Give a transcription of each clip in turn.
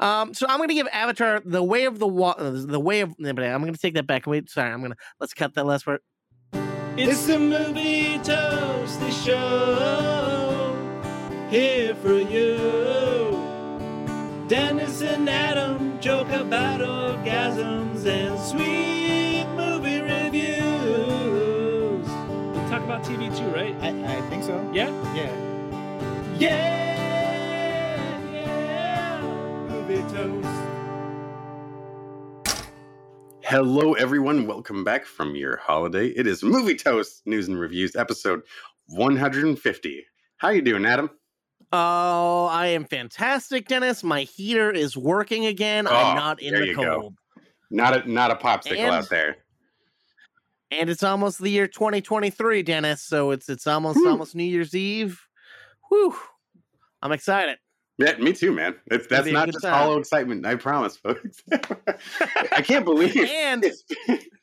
Um, so I'm gonna give Avatar the way of the wa- uh, the way of. I'm gonna take that back. Wait, sorry. I'm gonna let's cut that last part. It's the movie toasty show here for you. Dennis and Adam joke about orgasms and sweet movie reviews. We talk about TV too, right? I, I think so. Yeah. Yeah. Yeah. Toast. Hello, everyone. Welcome back from your holiday. It is Movie Toast News and Reviews, episode 150. How you doing, Adam? Oh, I am fantastic, Dennis. My heater is working again. Oh, I'm not in there the you go. cold. Not a not a popsicle And- out there. And it's almost the year 2023, Dennis. So it's it's almost Whew. almost New Year's Eve. Whew. I'm excited. Yeah, me too, man. It's that's not just time. hollow excitement. I promise, folks. I can't believe. And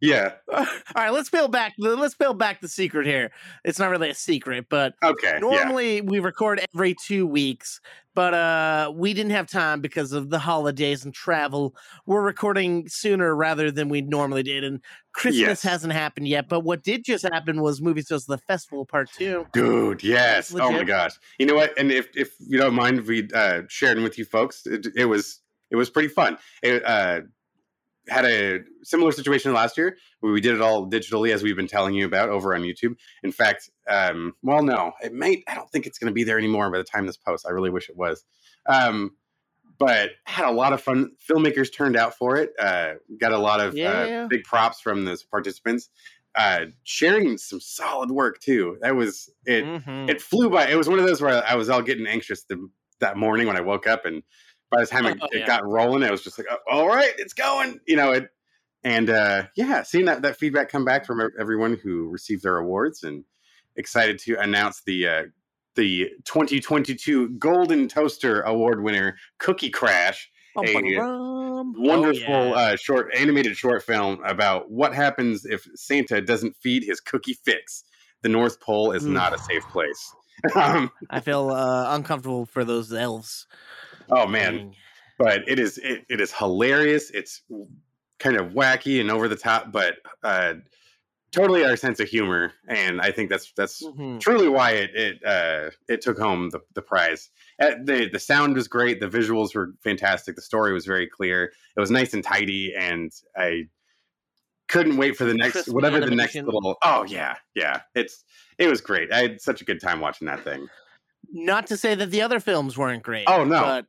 yeah. all right, let's peel back. Let's peel back the secret here. It's not really a secret, but Okay. Yeah. normally we record every two weeks but uh we didn't have time because of the holidays and travel we're recording sooner rather than we normally did and christmas Yes. hasn't happened yet but what did just happen was movie Toast the festival part two Dude, yes. Oh my gosh. You know what? And if if you don't mind, we uh, sharing with you folks, it, it was it was pretty fun. It uh, had a similar situation last year where we did it all digitally, as we've been telling you about over on YouTube. In fact, um, well, no, it might. I don't think it's going to be there anymore by the time this posts. I really wish it was. Um, but had a lot of fun. Filmmakers turned out for it. Uh, got a lot of Yeah. uh, big props from those participants. Uh, sharing some solid work too. That was it Mhm. it flew by. It was one of those where I was all getting anxious the, that morning when I woke up, and by the time it, Oh, it yeah. got rolling, it was just like, "Oh, "All right, it's going," you know. It and uh, yeah, seeing that that feedback come back from everyone who received their awards, and excited to announce the uh, the 2022 Golden Toaster Award winner, Cookie Crash, a bum. wonderful Oh, yeah. uh, short animated short film about what happens if Santa doesn't feed his cookie fix. The North Pole is Mm. not a safe place. um, i feel uh uncomfortable for those elves oh man, Mm. but it is it, it is hilarious. It's kind of wacky and over the top, but uh, totally our sense of humor, and I think that's that's Mhm. truly why it it uh, it took home the, the prize. Uh, the The sound was great. The visuals were fantastic. The story was very clear. It was nice and tidy, and I couldn't wait for the next whatever the next little. Oh yeah, yeah. It's it was great. I had such a good time watching that thing. not to say that the other films weren't great Oh, no. but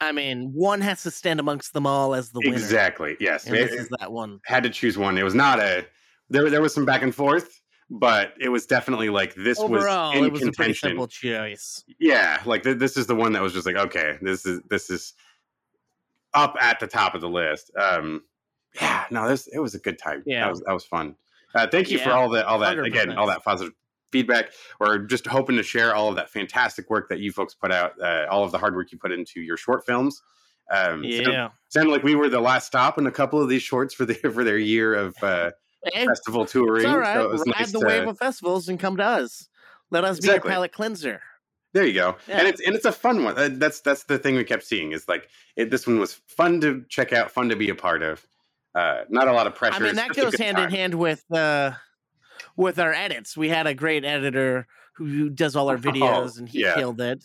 i mean one has to stand amongst them all as the winner Exactly. Yes. and It- this is that one had to choose one. It was not a there. There was some back and forth, but it was definitely like this overall was in it was a pretty contention. simple choice Yeah, like th- this is the one that was just like, okay, this is this is up at the top of the list. Um, yeah, no, this it was a good time. Yeah. that was that was fun. Uh, thank you for all that all that again 100%. all that positive feedback. Or just hoping to share all of that fantastic work that you folks put out, uh, all of the hard work you put into your short films. Um, sound- yeah sounded like we were the last stop in a couple of these shorts for the for their year of uh, festival touring. It's all right. So Ride nice the to- wave of festivals and come to us. Let us Exactly. be your palate cleanser. There you go. Yeah. And it's and it's a fun one. Uh, That's that's the thing we kept seeing is like it, this one was fun to check out, fun to be a part of. Uh, not a lot of pressure. I mean, that goes hand in hand with uh, with our edits. We had a great editor who, does all our videos, and he Oh, yeah. killed it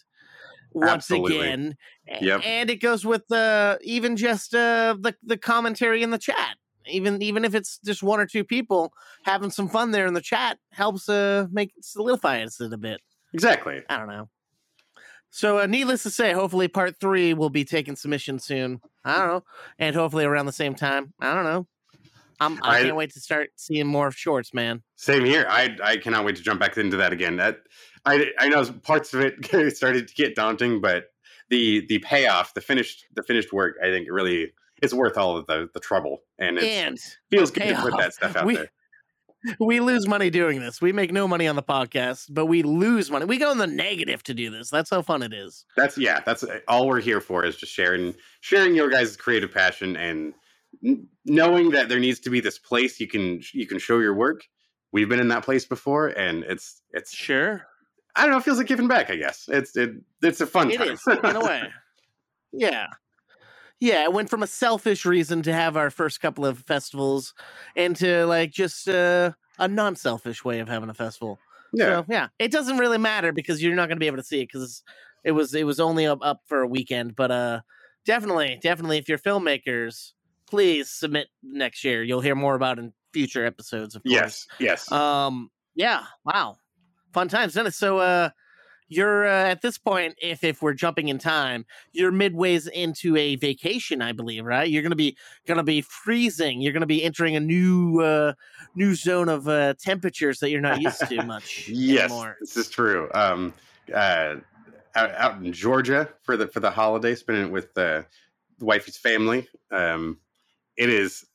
once Absolutely. again. Yep. And it goes with uh, even just uh, the the commentary in the chat. Even even if it's just one or two people having some fun there in the chat helps uh make solidify us a bit. Exactly. I don't know. So, uh, needless to say, hopefully part three will be taking submissions soon. I don't know, and hopefully around the same time. I don't know. I'm, I, I- can't wait to start seeing more shorts, man. Same here. I I cannot wait to jump back into that again. That I I know parts of it started to get daunting, but the the payoff, the finished the finished work, I think really it's worth all of the the trouble, and it And feels good to put that stuff out We- there. we lose money doing this. We make no money on the podcast, but we lose money. We go in the negative to do this. That's how fun it is. That's yeah. That's eh, all we're here for is just sharing sharing your guys' creative passion and knowing that there needs to be this place you can you can show your work. We've been in that place before, and it's it's Sure, I don't know. It feels like giving back. I guess it's it it's a fun it time. is in a way. Yeah. yeah, it went from a selfish reason to have our first couple of festivals into like just uh, a non-selfish way of having a festival. Yeah. So yeah, it doesn't really matter because you're not going to be able to see it because it was it was only up, up for a weekend. But uh, definitely, definitely, if you're filmmakers, please submit next year. You'll hear more about in future episodes. Of course. yes. Yes. Um. Yeah. Wow. Fun times, Dennis. So, uh, you're uh, at this point, if if we're jumping in time, you're midways into a vacation, I believe, right? You're gonna be gonna be freezing. You're gonna be entering a new uh, new zone of uh, temperatures that you're not used to much yes. anymore. This is true. Um, uh, out, out in Georgia for the for the holiday, spending it with uh, the wifey's family. Um, it is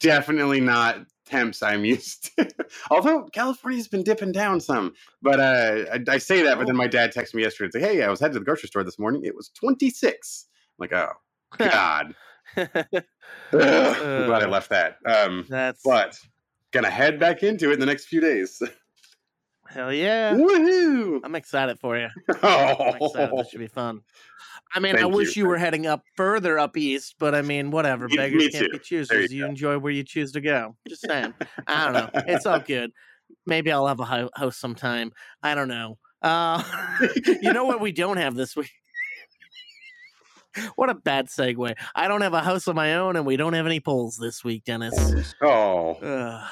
definitely not temps I'm used to. Although California's been dipping down some, but uh, I, I say that, but then my dad texted me yesterday and said, "Hey, I was headed to the grocery store this morning. It was 26." I'm like, oh God. Ugh, I'm glad I left that. Um, That's but gonna head back into it in the next few days. hell yeah. Woohoo! I'm excited for you. Excited. Oh, That should be fun. I mean, I wish you. you. were heading up further up east, but I mean, whatever. Me- Beggars can't too. be choosers. you You, enjoy where you choose to go. Just saying. I don't know. It's all good. Maybe I'll have a ho- host sometime. I don't know. Uh, you know what we don't have this week? what a bad segue. I don't have a house of my own, and we don't have any polls this week, Dennis. oh.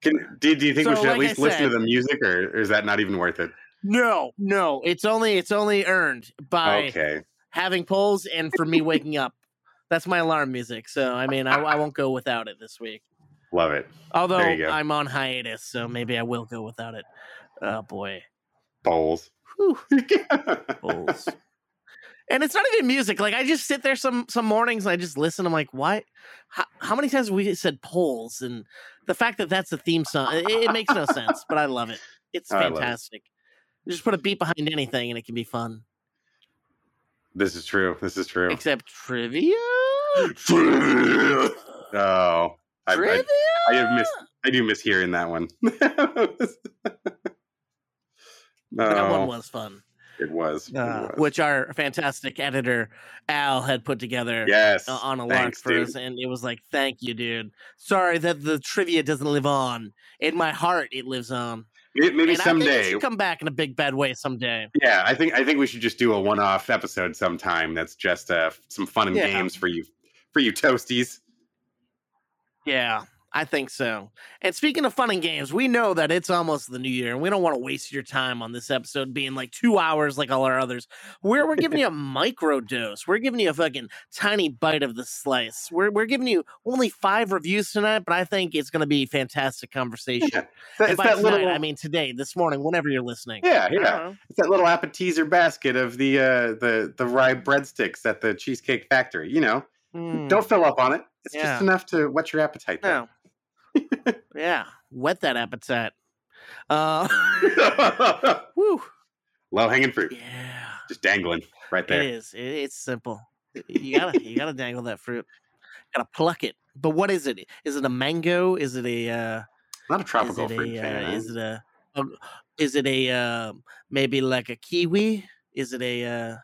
Can, do, do you think we should like at least I listen to the music, or, or is that not even worth it? no, no. It's only it's only earned by Okay. Having polls and for me waking up. That's my alarm music. So I mean, I, I won't go without it this week. Love it. Although There you go. I'm on hiatus, so maybe I will go without it. Oh boy. Whew, polls. and it's not even music. Like I just sit there some some mornings and I just listen. I'm like, why? How, how many times have we said polls? And the fact that that's the theme song, it, it makes no sense. But I love it. It's fantastic. Just put a beat behind anything and it can be fun. This is true. This is true. Except trivia. oh, I, trivia. I, I have missed. I do miss hearing that one. That one was fun. it was. It uh, was. which our fantastic editor Al had put together yes, uh, on a lark thanks, for dude. us, and it was like, "Thank you, dude. Sorry that the trivia doesn't live on in my heart. It lives on. Maybe, maybe and I think it someday. should come back in a big bad way someday. Yeah, I think I think we should just do a one-off episode sometime. That's just uh, some fun and Yeah. games for you, for you toasties. Yeah." I think so. And speaking of fun and games, we know that it's almost the new year, and we don't want to waste your time on this episode being like two hours like all our others. We're we're giving you a micro dose. We're giving you a fucking tiny bite of the slice. We're we're giving you only five reviews tonight, but I think it's going to be fantastic conversation. That- it's by that tonight, little, I mean today, this morning, whenever you're listening. yeah, yeah. It's that little appetizer basket of the uh, the the rye breadsticks at the Cheesecake Factory. You know, Mm, don't fill up on it. It's Yeah. just enough to whet your appetite. there. no. yeah, wet that appetite. Uh, whew. Low hanging fruit, Yeah, just dangling right there. It is. It, it's simple. You gotta, you gotta dangle that fruit. Gotta pluck it. But what is it? Is it a mango? Is it a? Uh, Not a tropical it fruit a? fan. Uh, is it a? a is it a? Uh, maybe like a kiwi? Is it a?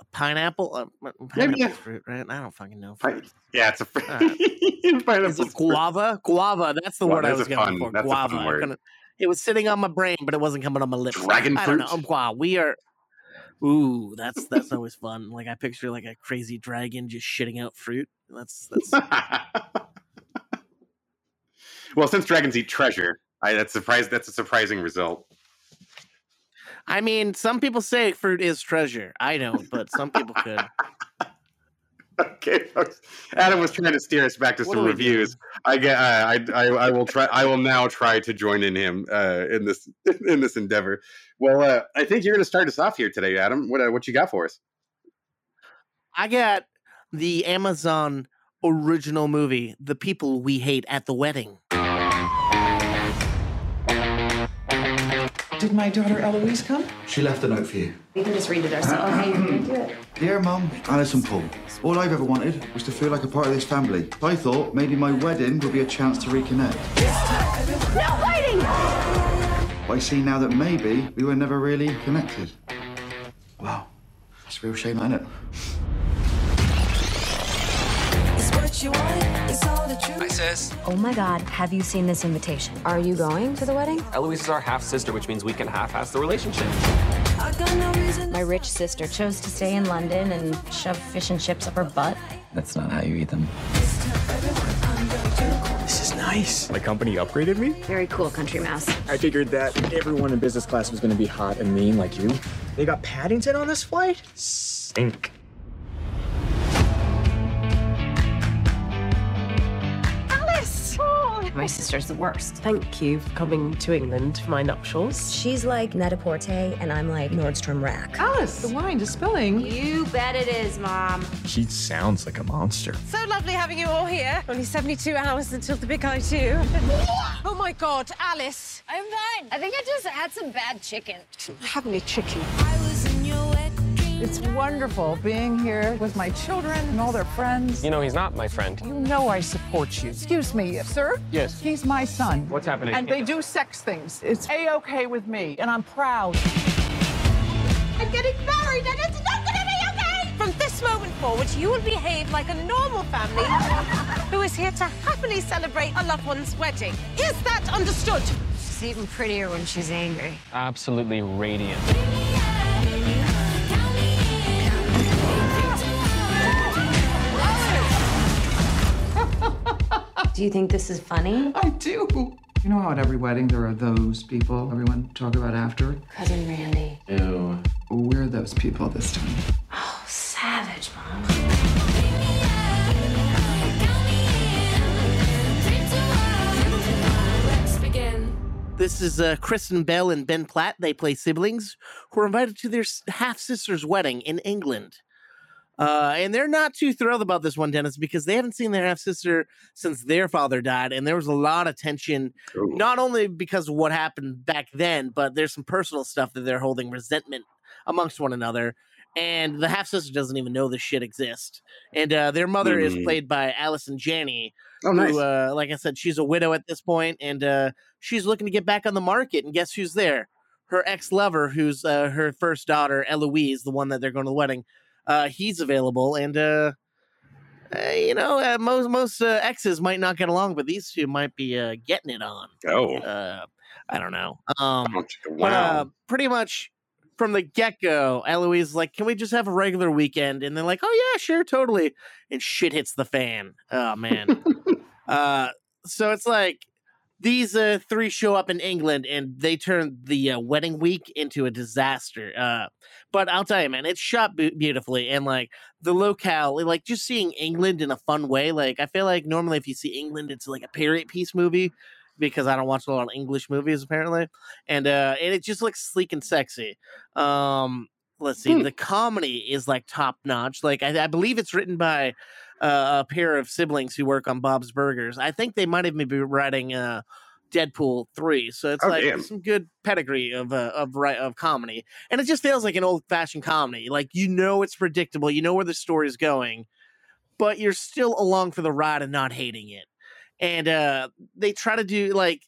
Uh, a pineapple? Uh, Maybe, pineapple's yeah. fruit, right? I don't fucking know. Fruit. yeah, it's a fruit. Alright. Is Pineapple's it fruit. guava? Guava. That's the Well, word I was going for. that's Guava. Couldn't- It was sitting on my brain, but it wasn't coming on my lips. Dragon I don't know. fruit? Um, wow, we are. Ooh, that's that's always fun. Like I picture like a crazy dragon just shitting out fruit. That's that's. well, since dragons eat treasure, I, that's surprise. That's a surprising result. I mean, some people say fruit is treasure. I don't, but some people could. Okay, folks. Adam was trying to steer us back to What some reviews. I get. I, I. I will try. I will now try to join in him uh, in this in this endeavor. Well, uh, I think you're going to start us off here today, Adam. What uh, what you got for us? I got the Amazon original movie, "The People We Hate at the Wedding." Did my daughter Eloise come? She left a note for you. We can just read it ourselves. Oh, okay, you're gonna do it. Dear Mum, Alice and Paul, all I've ever wanted was to feel like a part of this family. I thought maybe my wedding would be a chance to reconnect. No fighting! But I see now that maybe we were never really connected. Wow, that's a real shame, isn't it? Sis. Oh my god, have you seen this invitation? Are you going to the wedding? Eloise is our half sister, which means we can half ass the relationship. My rich sister chose to stay in London and shove fish and chips up her butt. That's not how you eat them. This is nice. My company upgraded me? Very cool, country mouse. I figured that everyone in business class was going to be hot and mean like you. They got Paddington on this flight? Stink. My sister's the worst. Thank you for coming to England for my nuptials. She's like Net-a-Porter, and I'm like Nordstrom Rack. Alice, the wine is spilling. You bet it is, Mom. She sounds like a monster. So lovely having you all here. Only 72 hours until the big I2. oh my god, Alice. I'm fine. I think I just had some bad chicken. Have any chicken. It's wonderful being here with my children and all their friends. You know, he's not my friend. You know I support you. Excuse me, sir? Yes. He's my son. What's happening? And they do sex things. It's A-okay with me, and I'm proud. I'm getting married and it's not gonna be okay! From this moment forward, you will behave like a normal family who is here to happily celebrate a loved one's wedding. Is that understood? She's even prettier when she's angry. Absolutely radiant. Do you think this is funny? I do. You know how at every wedding there are those people everyone talk about after? Cousin Randy. Ew. We're those people this time. Oh, savage, Mom. This is uh, Kristen Bell and Ben Platt. They play siblings who are invited to their half sister's wedding in England. Uh, and they're not too thrilled about this one, Dennis, because they haven't seen their half sister since their father died. And there was a lot of tension, Ooh. not only because of what happened back then, but there's some personal stuff that they're holding resentment amongst one another. And the half sister doesn't even know this shit exists. And uh, their mother is Hmm. played by Allison Janney, Oh, nice. who, uh, like I said, she's a widow at this point, and uh, she's looking to get back on the market. And guess who's there? Her ex lover, who's uh, her first daughter, Eloise, the one that they're going to the wedding. Uh, he's available, and uh, uh, you know, uh, most most uh, exes might not get along, but these two might be uh, getting it on. oh, Uh, I don't know. Um, wow. but uh, pretty much from the get go, Eloise is like, "Can we just have a regular weekend?" And they're like, "Oh yeah, sure, totally." And shit hits the fan. Oh man. uh, so it's like these uh, three show up in England and they turn the uh, wedding week into a disaster. Uh, but I'll tell you, man, it's shot be- beautifully and like the locale, like just seeing England in a fun way. Like I feel like normally if you see England, it's like a period piece movie because I don't watch a lot of English movies apparently, and uh, and it just looks sleek and sexy. Um, let's see, the comedy is like top notch. Like I, I believe it's written by uh, a pair of siblings who work on Bob's Burgers. I think they might even be writing uh, Deadpool three. So it's Oh, like damn. some good pedigree of uh, of ri- of comedy, and it just feels like an old fashioned comedy. Like you know it's predictable, you know where the story's going, but you're still along for the ride and not hating it. And uh, they try to do like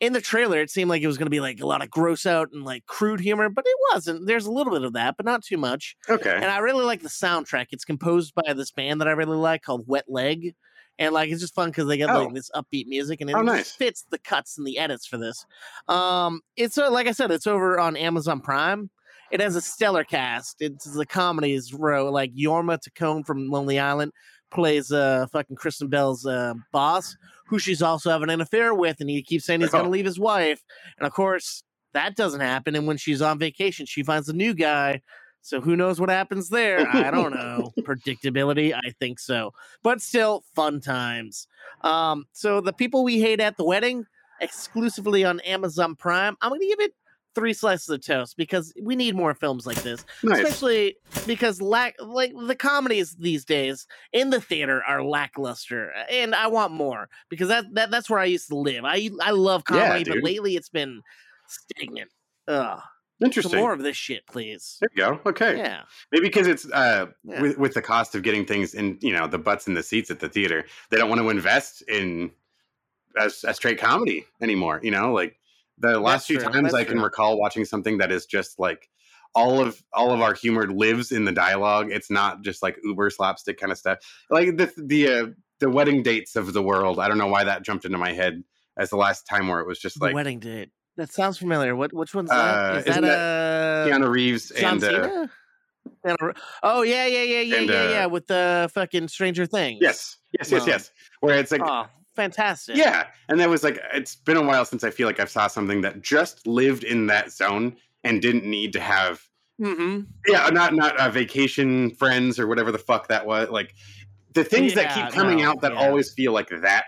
in the trailer, it seemed like it was going to be like a lot of gross out and like crude humor, but it wasn't. There's a little bit of that, but not too much. okay. And I really like the soundtrack. It's composed by this band that I really like called Wet Leg. And like it's just fun because they get Oh. like this upbeat music and it Oh, just nice. fits the cuts and the edits for this. Um it's uh, like I said, it's over on Amazon Prime. It has a stellar cast. It's the comedies row like Jorma Taccone from Lonely Island plays uh fucking Kristen Bell's uh, boss, who she's also having an affair with, and he keeps saying he's Oh. gonna leave his wife. And of course, that doesn't happen. And when she's on vacation, she finds a new guy. So who knows what happens there? I don't know. Predictability, I think so. But still, fun times. Um, so the people we hate at the wedding, exclusively on Amazon Prime, I'm gonna give it three slices of toast because we need more films like this. Nice. Especially because lack like the comedies these days in the theater are lackluster. And I want more because that, that that's where I used to live. I I love Yeah, comedy, but lately it's been stagnant. Ugh. Interesting. more of this shit, please. there you go. Okay. Yeah. Maybe because it's uh, Yeah. with, with the cost of getting things in, you know, the butts in the seats at the theater, they don't want to invest in a, a straight comedy anymore. You know, like the last few true. times That's I can true. recall watching something that is just like all of all of our humor lives in the dialogue. It's not just like uber slapstick kind of stuff. Like the the uh, the wedding dates of the world. I don't know why that jumped into my head as the last time where it was just The like wedding date. That sounds familiar. What which one's that? Uh, Is that, isn't uh Keanu Reeves John and uh, Cena? Re- oh yeah, yeah, yeah, yeah, and, yeah, uh, yeah. With the fucking Stranger Things. yes, yes, yes, yes. Where it's like Oh, fantastic. Yeah, and that was like it's been a while since I feel like I've saw something that just lived in that zone and didn't need to have Mm-hmm. yeah, not not uh, vacation friends or whatever the fuck that was. Like the things that keep coming no, out that yeah. always feel like that.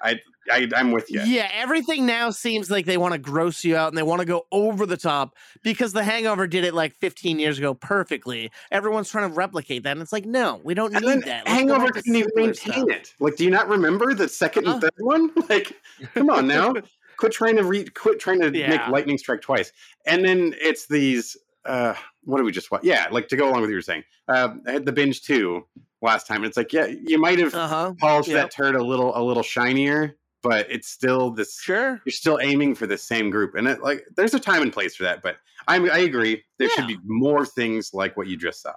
I, I I'm with you. Yeah, everything now seems like they want to gross you out and they want to go over the top because The Hangover did it like 15 years ago perfectly. Everyone's trying to replicate that, and it's like, no, we don't And need that. Let's Hangover couldn't even maintain stuff. it. Like, do you not remember the 2nd Uh-huh. and third one? Like, come on now, quit trying to read, quit trying to make lightning strike twice. And then it's these. uh What did we just watch? Yeah, like to go along with what you were saying. Uh, I had the binge too last time. And it's like, yeah, you might have Uh-huh. polished Yep. that turd a little, a little shinier, but it's still this. Sure. You're still aiming for the same group, and it like there's a time and place for that. But I'm, I agree. There should be more things like what you just saw.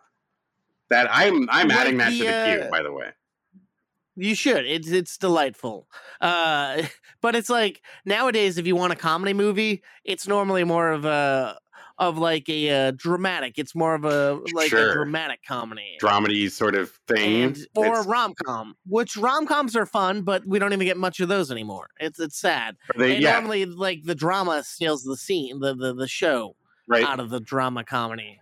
That I'm, I'm Like adding that to the, the queue. uh, By the way. You should. It's it's delightful. Uh but it's like nowadays if you want a comedy movie, it's normally more of a of like a uh, dramatic. It's more of a like Sure. a dramatic comedy. dramedy sort of thing. And, or rom com, which rom coms are fun, but we don't even get much of those anymore. It's it's sad. They- and yeah. normally, like the drama steals the scene, the the, the show Right. out of the drama comedy.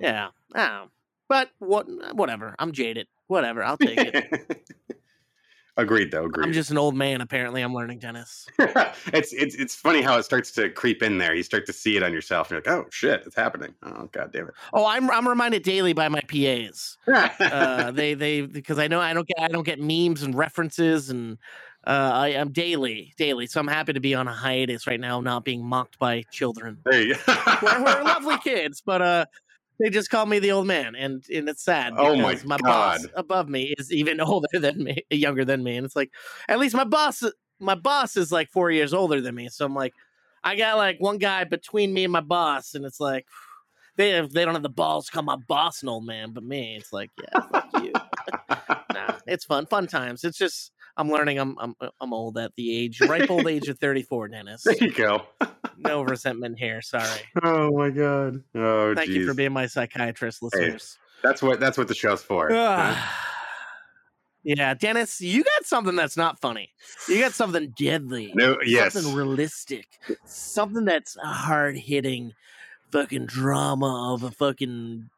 Yeah, oh. but what? Whatever. I'm jaded. Whatever. I'll take it. agreed, though. Agreed. I'm just an old man. Apparently, I'm learning tennis. it's it's it's funny how it starts to creep in there. You start to see it on yourself, and you're like, "Oh shit, it's happening!" Oh god damn it! Oh, I'm I'm reminded daily by my PAs. uh, they they because I know I don't get I don't get memes and references and uh, I am daily daily. So I'm happy to be on a hiatus right now, not being mocked by children. There you go. we're, we're lovely kids, but uh, they just call me the old man, and and it's sad. Oh my because my boss God. above me is even older than me, younger than me, and it's like at least my boss my boss is like four years older than me. So I'm like, I got like one guy between me and my boss, and it's like. They have, they don't have the balls to call my boss an old man, but me, it's like, yeah, fuck you. nah, it's fun, fun times. It's just I'm learning. I'm I'm I'm old at the age, ripe old age of 34, Dennis. There you go. No resentment here. Sorry. Oh my god. Oh, Thank you for being my psychiatrist, Hey, listeners. that's what that's what the show's for. Ah. yeah, Dennis, you got something that's not funny. You got something deadly. No, yes. Something realistic. Something that's a hard hitting fucking drama of a fucking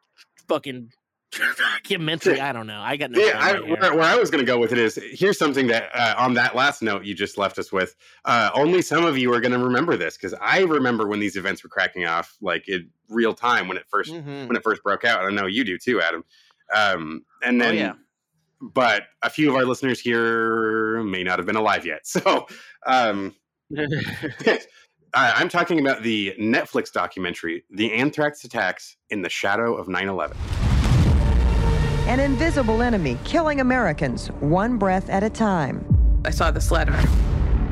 fucking documentary. I don't know. I got no yeah, I, right where, where I was going to go with it is here's something that uh, on that last note you just left us with. Uh, only some of you are going to remember this because I remember when these events were cracking off, like in real time when it 1st Mhm. when it first broke out. I know you do too, Adam. Um, and Oh, then, yeah. but a few of our listeners here may not have been alive yet. So, um, I'm talking about the Netflix documentary, "The Anthrax Attacks in the Shadow of 9/11." An invisible enemy killing Americans one breath at a time. I saw this letter.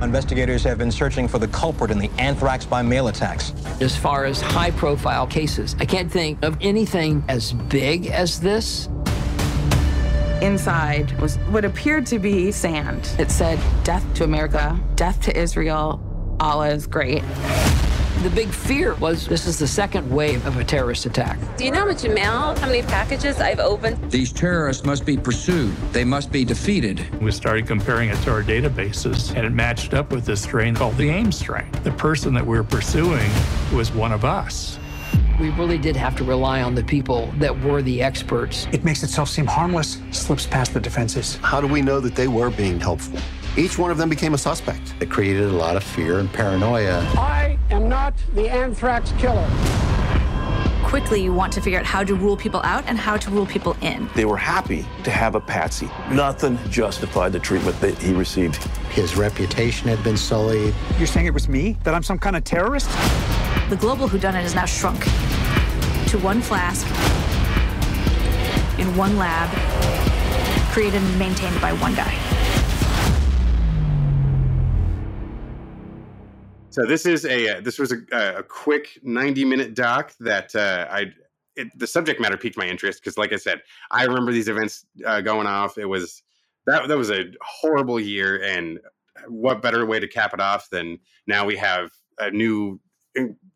Investigators have been searching for the culprit in the anthrax by mail attacks. As far as high profile cases, I can't think of anything as big as this. Inside was what appeared to be sand. It said, Death to America, death to Israel, Allah is great. The big fear was this is the second wave of a terrorist attack. Do you know how much mail, how many packages I've opened? These terrorists must be pursued. They must be defeated. We started comparing it to our databases, and it matched up with this strain called the Ames strain. The person that we were pursuing was one of us. We really did have to rely on the people that were the experts. It makes itself seem harmless, slips past the defenses. How do we know that they were being helpful? Each one of them became a suspect. It created a lot of fear and paranoia. I am not the anthrax killer. Quickly, you want to figure out how to rule people out and how to rule people in. They were happy to have a patsy. Nothing justified the treatment that he received. His reputation had been sullied. You're saying it was me? That I'm some kind of terrorist? The global whodunit has now shrunk to one flask in one lab, created and maintained by one guy. So this is a uh, this was a, a quick ninety minute doc that uh, I it, the subject matter piqued my interest because, like I said, I remember these events uh, going off. It was that that was a horrible year, and what better way to cap it off than now we have a new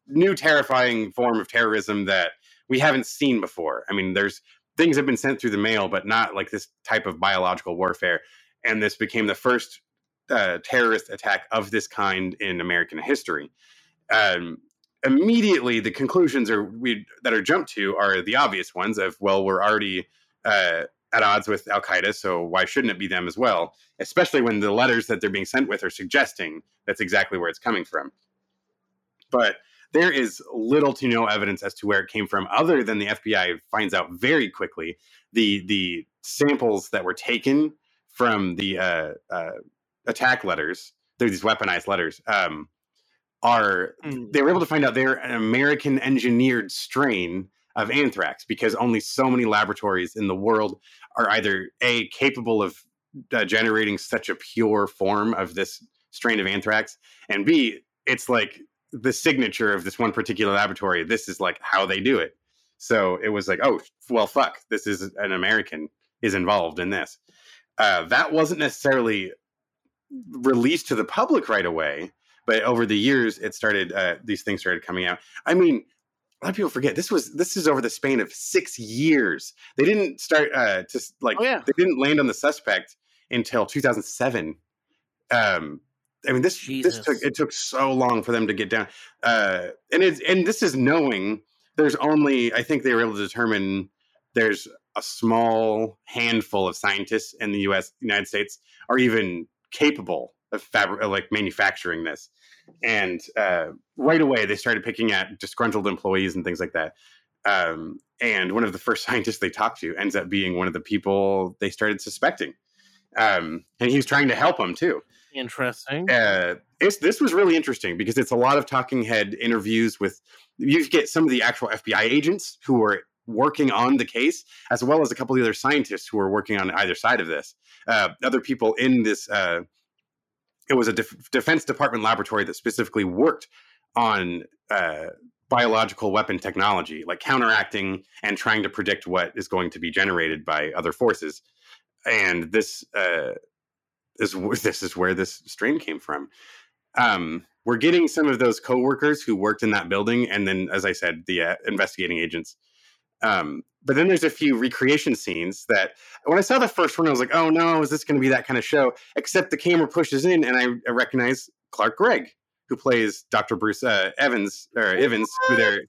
new terrifying form of terrorism that we haven't seen before. I mean, there's things have been sent through the mail, but not like this type of biological warfare. And this became the first uh, terrorist attack of this kind in American history. Um, immediately, the conclusions are we that are jumped to are the obvious ones of well, we're already uh, at odds with Al Qaeda, so why shouldn't it be them as well? Especially when the letters that they're being sent with are suggesting that's exactly where it's coming from. But there is little to no evidence as to where it came from, other than the FBI finds out very quickly the the samples that were taken from the uh, uh, attack letters. They're these weaponized letters. Um, are Mm. they were able to find out they're an American engineered strain of anthrax because only so many laboratories in the world are either a capable of uh, generating such a pure form of this strain of anthrax, and b it's like the signature of this one particular laboratory. This is like how they do it. So it was like, oh well, fuck, this is an American is involved in this. Uh, that wasn't necessarily released to the public right away, but over the years, it started. Uh, these things started coming out. I mean, a lot of people forget this was this is over the span of six years. They didn't start uh, to like Oh, yeah. they didn't land on the suspect until 2007. Um, I mean, this this took it took so long for them to get down, uh, and it's and this is knowing there's only I think they were able to determine there's a small handful of scientists in the U.S. United States or even capable of fabri- of, like manufacturing this, and uh, right away they started picking at disgruntled employees and things like that. Um, and one of the first scientists they talked to ends up being one of the people they started suspecting, um, and he was trying to help them too Interesting. uh, it's this was really interesting because it's a lot of talking head interviews with you get some of the actual FBI agents who were working on the case, as well as a couple of other scientists who were working on either side of this. Uh, other people in this, uh, it was a def- Defense Department laboratory that specifically worked on uh, biological weapon technology, like counteracting and trying to predict what is going to be generated by other forces. And this uh, is this is where this strain came from. Um, we're getting some of those coworkers who worked in that building, and then, as I said, the uh, investigating agents. Um, but then there's a few recreation scenes that, when I saw the first one, I was like, "Oh no, is this going to be that kind of show?" Except the camera pushes in, and I, I recognize Clark Gregg, who plays Dr. Bruce uh, Evans or Evans, who they're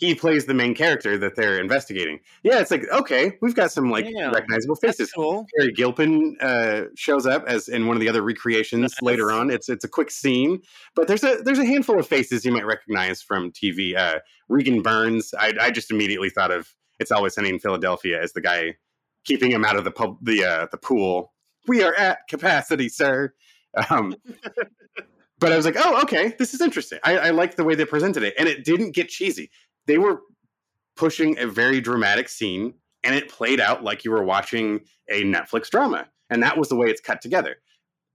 he plays the main character that they're investigating. Yeah, it's like okay, we've got some like Damn, recognizable faces. cool. Harry Gilpin uh, shows up as in one of the other recreations later on. It's it's a quick scene, but there's a there's a handful of faces you might recognize from TV. Uh, Regan Burns, I, I just immediately thought of It's Always Sunny in Philadelphia as the guy keeping him out of the pub, the uh, the pool. We are at capacity, sir. Um, but I was like, oh, okay, this is interesting. I, I like the way they presented it, and it didn't get cheesy. They were pushing a very dramatic scene, and it played out like you were watching a Netflix drama, and that was the way it's cut together.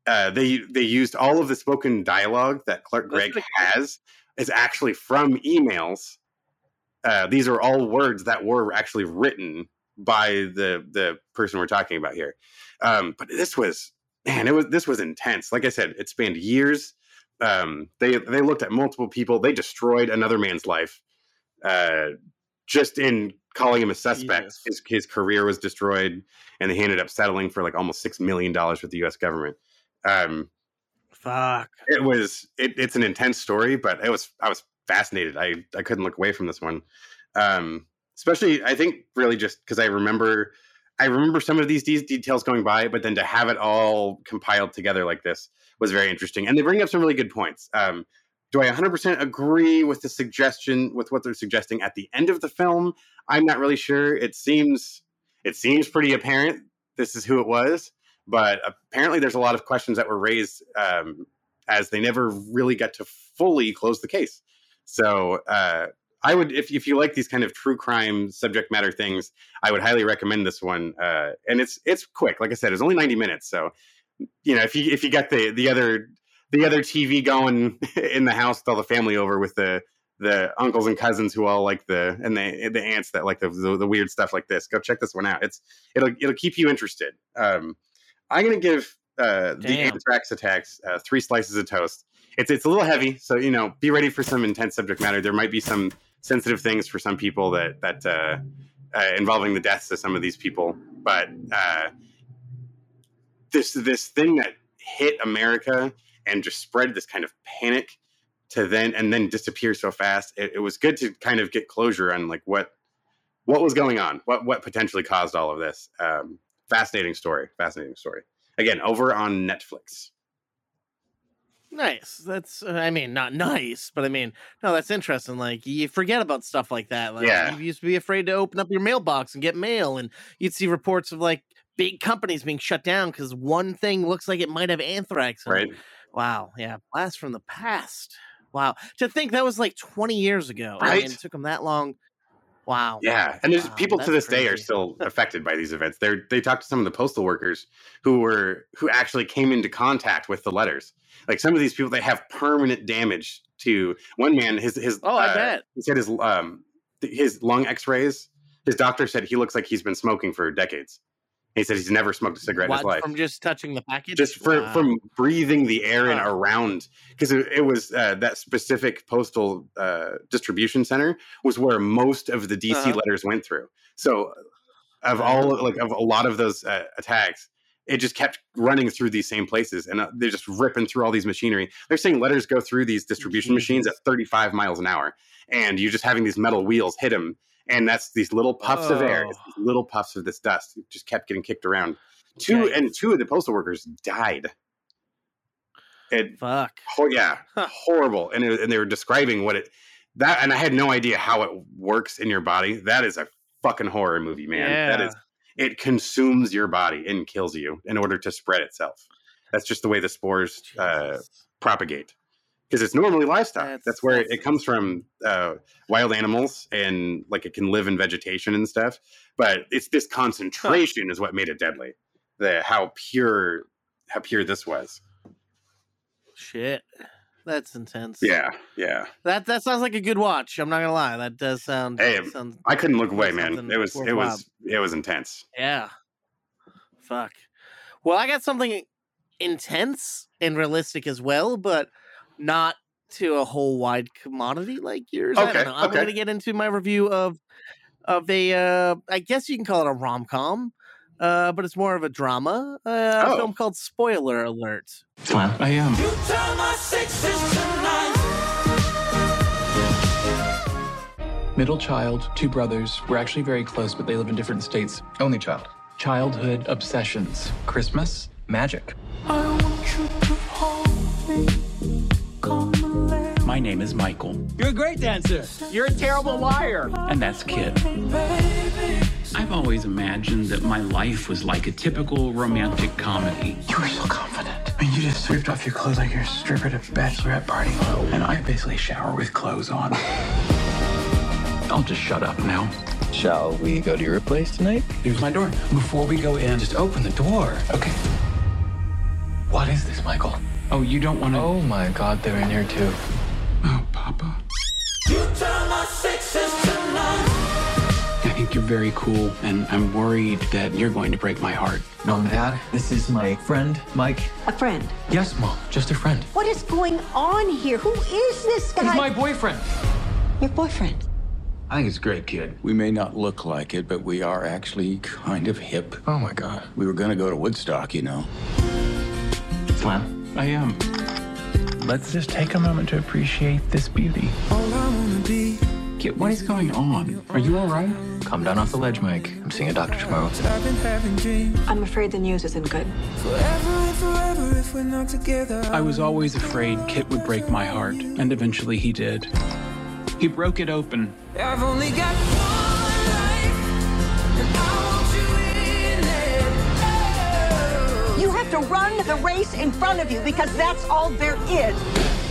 Uh, they they used all of the spoken dialogue that Clark Gregg has is actually from emails. Uh, these are all words that were actually written by the the person we're talking about here. Um, but this was man, it was this was intense. Like I said, it spanned years. Um, they they looked at multiple people. They destroyed another man's life uh, just in calling him a suspect. His his career was destroyed, and he ended up settling for like almost six million dollars with the U.S. government. Um, Fuck. it was it, it's an intense story, but it was I was fascinated. I I couldn't look away from this one, um, especially I think really just because I remember I remember some of these de- details going by, but then to have it all compiled together like this was very interesting. And they bring up some really good points. Um, do I 100% agree with the suggestion with what they're suggesting at the end of the film? I'm not really sure. It seems it seems pretty apparent this is who it was, but apparently there's a lot of questions that were raised um, as they never really got to fully close the case. So uh, I would, if if you like these kind of true crime subject matter things, I would highly recommend this one. Uh, and it's it's quick, like I said, it's only 90 minutes, so you know if you if you got the the other the other TV going in the house with all the family over with the the uncles and cousins who all like the and the the aunts that like the, the the weird stuff like this. Go check this one out. It's it'll it'll keep you interested. Um, I'm gonna give uh, the anthrax attacks uh, three slices of toast. It's it's a little heavy, so you know, be ready for some intense subject matter. There might be some sensitive things for some people that that uh, uh, involving the deaths of some of these people, but uh, this this thing that hit America and just spread this kind of panic to then and then disappear so fast. It, it was good to kind of get closure on like what what was going on, what what potentially caused all of this. Um, fascinating story, fascinating story. Again, over on Netflix. Nice. That's, uh, I mean, not nice, but I mean, no, that's interesting. Like, you forget about stuff like that. Like, Yeah. you used to be afraid to open up your mailbox and get mail, and you'd see reports of like big companies being shut down because one thing looks like it might have anthrax. Right. it. Wow. Yeah. Blast from the past. Wow. To think that was like 20 years ago. I Right. mean, it took them that long. Wow. Yeah, and there's Wow, people to this day are still affected by these events. They're, they talked to some of the postal workers who were who actually came into contact with the letters. Like some of these people, they have permanent damage to one man. His his Oh, I uh, bet. he said his um his lung X-rays. His doctor said he looks like he's been smoking for decades. He said he's never smoked a cigarette in his life from just touching the package? just for, Wow. from breathing the air in around because it, it was uh, that specific postal uh, distribution center was where most of the DC Uh-huh. letters went through. So of all like of a lot of those uh, attacks, it just kept running through these same places, and uh, they're just ripping through all these machinery. They're saying letters go through these distribution machines at 35 miles an hour, and you're just having these metal wheels hit them. And that's these little puffs of air, Oh. these little puffs of this dust. It just kept getting kicked around. Two and two of the postal workers died. It fuck. Oh yeah, horrible. And it, and they were describing what it that, and I had no idea how it works in your body. That is a fucking horror movie, man. Yeah. is it consumes your body and kills you in order to spread itself. That's just the way the spores uh, propagate. Because it's normally livestock. That's, where it comes from. Uh, wild animals, and like it can live in vegetation and stuff. But it's this concentration is what made it deadly. The how pure, how pure this was. Shit. That's intense. Yeah, yeah. That that sounds like a good watch. I'm not gonna lie. That does sound. Hey, sounds I couldn't look away, man. It was it was it was intense. Yeah. Fuck. Well, I got something intense and realistic as well, but not to a whole wide commodity like yours. I Okay, don't know. I'm okay. gonna get into my review of of a uh I guess you can call it a rom com. Uh, but it's more of a drama. Uh, a Oh. film called Spoiler Alert. I am. Middle child, two brothers. We're actually very close, but they live in different states. Only child. Childhood obsessions. Christmas, magic. My name is Michael, You're a great dancer. You're a terrible liar. and that's Kid. I've always imagined that my life was like a typical romantic comedy. You were so confident. I mean, you just ripped off your clothes like you're a stripper at a bachelorette party. And I basically shower with clothes on. I'll just shut up now. Shall we go to your place tonight? Here's my door. Before we go in, just open the door. Okay. What is this, Michael? Oh, you don't want to. Oh my god, they're in here too. Papa. I think you're very cool, and I'm worried that you're going to break my heart. Mom, Dad, this is my friend, Mike. A friend. Yes, Mom, just a friend. What is going on here? Who is this guy? He's my boyfriend. Your boyfriend. I think it's great, kid. We may not look like it, but we are actually kind of hip. Oh my god. We were going to go to Woodstock, you know. Slam. I am. Let's just take a moment to appreciate this beauty. Kid, what is going on? Are you all right? Calm down off the ledge, Mike. I'm seeing a doctor tomorrow. I'm afraid the news isn't good. I was always afraid Kit would break my heart, and eventually he did. He broke it open. I've only got to run the race in front of you because that's all there is.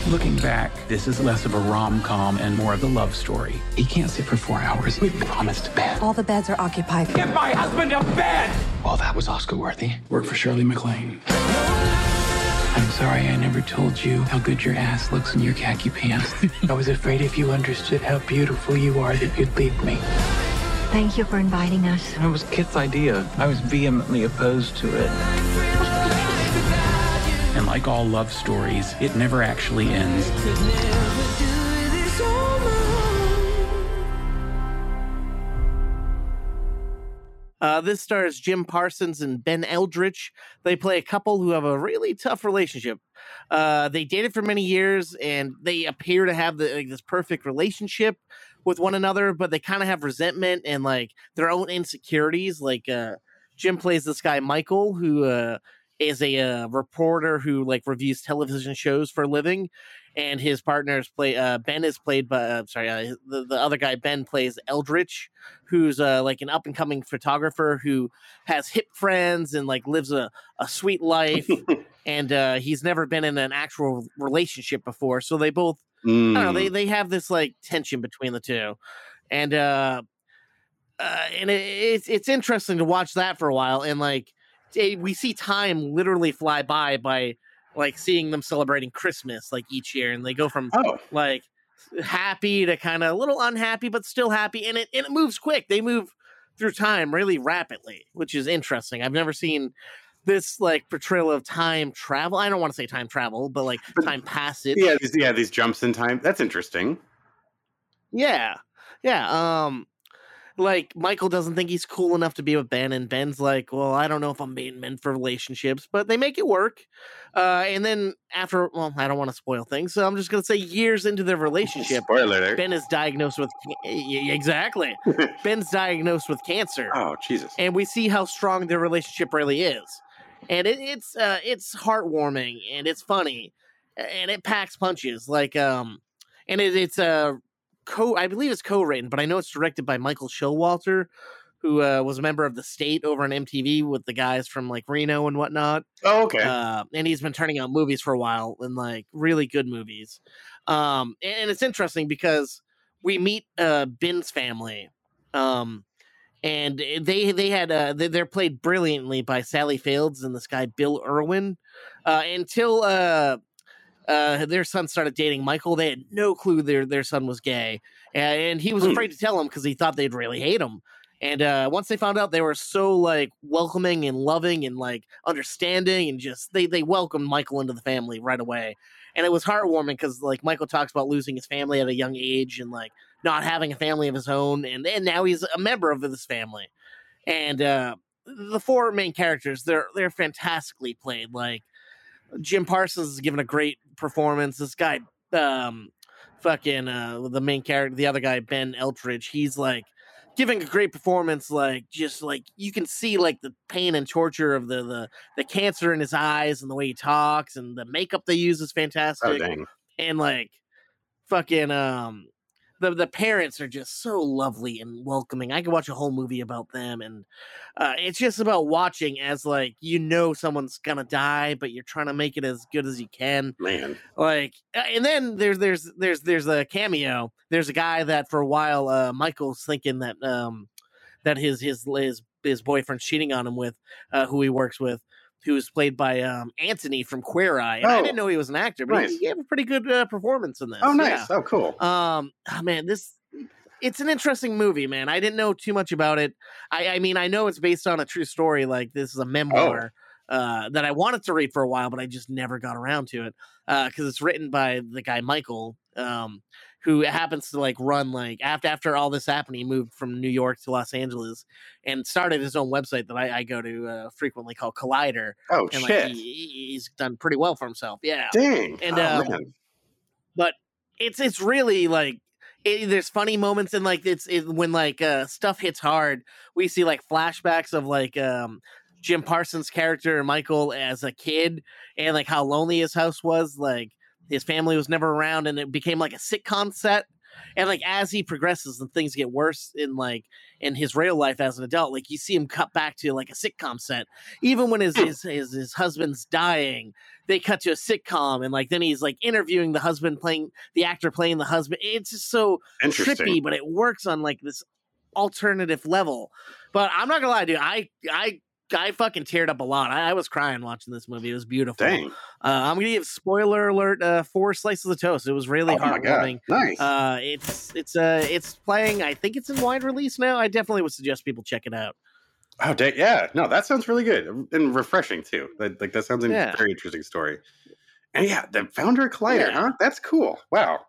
Looking back, this is less of a rom com and more of a love story. He can't sit for four hours. We promised bed. All the beds are occupied. Get my husband to bed! Well, that was Oscar worthy. Work for Shirley MacLaine. I'm sorry I never told you how good your ass looks in your khaki pants. I was afraid if you understood how beautiful you are that you'd leave me. Thank you for inviting us. It was Kit's idea. I was vehemently opposed to it. And like all love stories, it never actually ends. Uh, this stars Jim Parsons and Ben Eldridge. They play a couple who have a really tough relationship. Uh, they dated for many years, and they appear to have the, like, this perfect relationship with one another, but they kind of have resentment and like their own insecurities. Like uh, Jim plays this guy Michael, who uh, is a uh, reporter who like reviews television shows for a living, and his partners play. Uh, ben is played by uh, sorry, uh, the the other guy Ben plays Eldritch, who's uh, like an up and coming photographer who has hip friends and like lives a a sweet life, and uh, he's never been in an actual relationship before. So they both I don't know. They Mm. they have this like tension between the two, and uh, uh and it, it's it's interesting to watch that for a while. And like we see time literally fly by by like seeing them celebrating Christmas like each year, and they go from Oh. like happy to kind of a little unhappy, but still happy, and it and it moves quick. They move through time really rapidly, which is interesting. I've never seen this like portrayal of time travel. I don't want to say time travel, but like time passage. Yeah, these, yeah, these jumps in time. That's interesting. Yeah. Yeah. Um like Michael doesn't think he's cool enough to be with Ben, and Ben's like, Well, I don't know if I'm being meant for relationships, but they make it work. Uh and then after well, I don't want to spoil things, so I'm just gonna say years into their relationship, Spoiler. Ben is diagnosed with exactly. Ben's diagnosed with cancer. Oh, Jesus. And we see how strong their relationship really is. And it, it's uh it's heartwarming and it's funny and it packs punches. Like um and it, it's uh co I believe it's co-written, but I know it's directed by Michael Showalter, who uh, was a member of the state over on MTV with the guys from like Reno and whatnot. Oh, okay. Uh, and he's been turning out movies for a while and like really good movies. Um, and, and it's interesting because we meet uh Ben's family. Um, and they they had uh they- they're played brilliantly by Sally Fields and this guy Bill Irwin. Uh, until uh their son started dating Michael. They had no clue their their son was gay, and, and he was Hmm. afraid to tell him because he thought they'd really hate him. And uh, once they found out, they were so like welcoming and loving and like understanding, and just they they welcomed Michael into the family right away. And it was heartwarming because like Michael talks about losing his family at a young age and like not having a family of his own, and and now he's a member of this family. And uh, the four main characters, they're they're fantastically played. Like Jim Parsons is given a great performance. This guy, um, fucking uh, the main character, the other guy, Ben Eltridge, he's like giving a great performance. Like just like you can see like the pain and torture of the the the cancer in his eyes and the way he talks and the makeup they use is fantastic. Oh, dang. And like fucking um. The, the parents are just so lovely and welcoming. I could watch a whole movie about them, and uh, it's just about watching as like you know someone's gonna die, but you're trying to make it as good as you can. Man. Like, uh, and then there's there's there's there's a cameo. There's a guy that for a while uh, Michael's thinking that um that his his his his boyfriend's cheating on him with uh, who he works with. Who is played by um, Anthony from Queer Eye? And I Oh. didn't know he was an actor, but he- Nice. he, gave a pretty good uh, performance in this. Oh, Yeah. nice. Oh, cool. Um, oh, man, this it's an interesting movie, man. I didn't know too much about it. I, I mean, I know it's based on a true story. Like this is a memoir uh, that I wanted to read for a while, but I just never got around to it because it's written by the guy Michael, um, who happens to like run like after after all this happened, he moved from New York to Los Angeles and started his own website that I, I go to uh, frequently called Collider. Oh, and shit. Like, he, he- he's done pretty well for himself. Yeah, Dang. and Oh, um, but it's it's really like it, there's funny moments and like it's it, when like uh stuff hits hard we see like flashbacks of like um jim parsons character michael as a kid and like how lonely his house was like his family was never around and it became like a sitcom set. And like as he progresses and things get worse in like in his real life as an adult like you see him cut back to like a sitcom set. Even when his hmm. his his, his husband's dying they cut to a sitcom and like then he's like interviewing the husband playing the actor playing the husband. It's just so trippy but it works on like this alternative level. But i'm not gonna lie dude i i I fucking teared up a lot. I, I was crying watching this movie. It was beautiful. Dang. Uh, I'm gonna give spoiler alert uh, four slices of toast. It was really Oh heartwarming. Nice. Uh, it's it's uh it's playing. I think it's in wide release now. I definitely would suggest people check it out. Oh, yeah. No, that sounds really good and refreshing too. Like, like that sounds like Yeah. a very interesting story. And yeah, the founder of Collider, Yeah. huh? That's cool. Wow.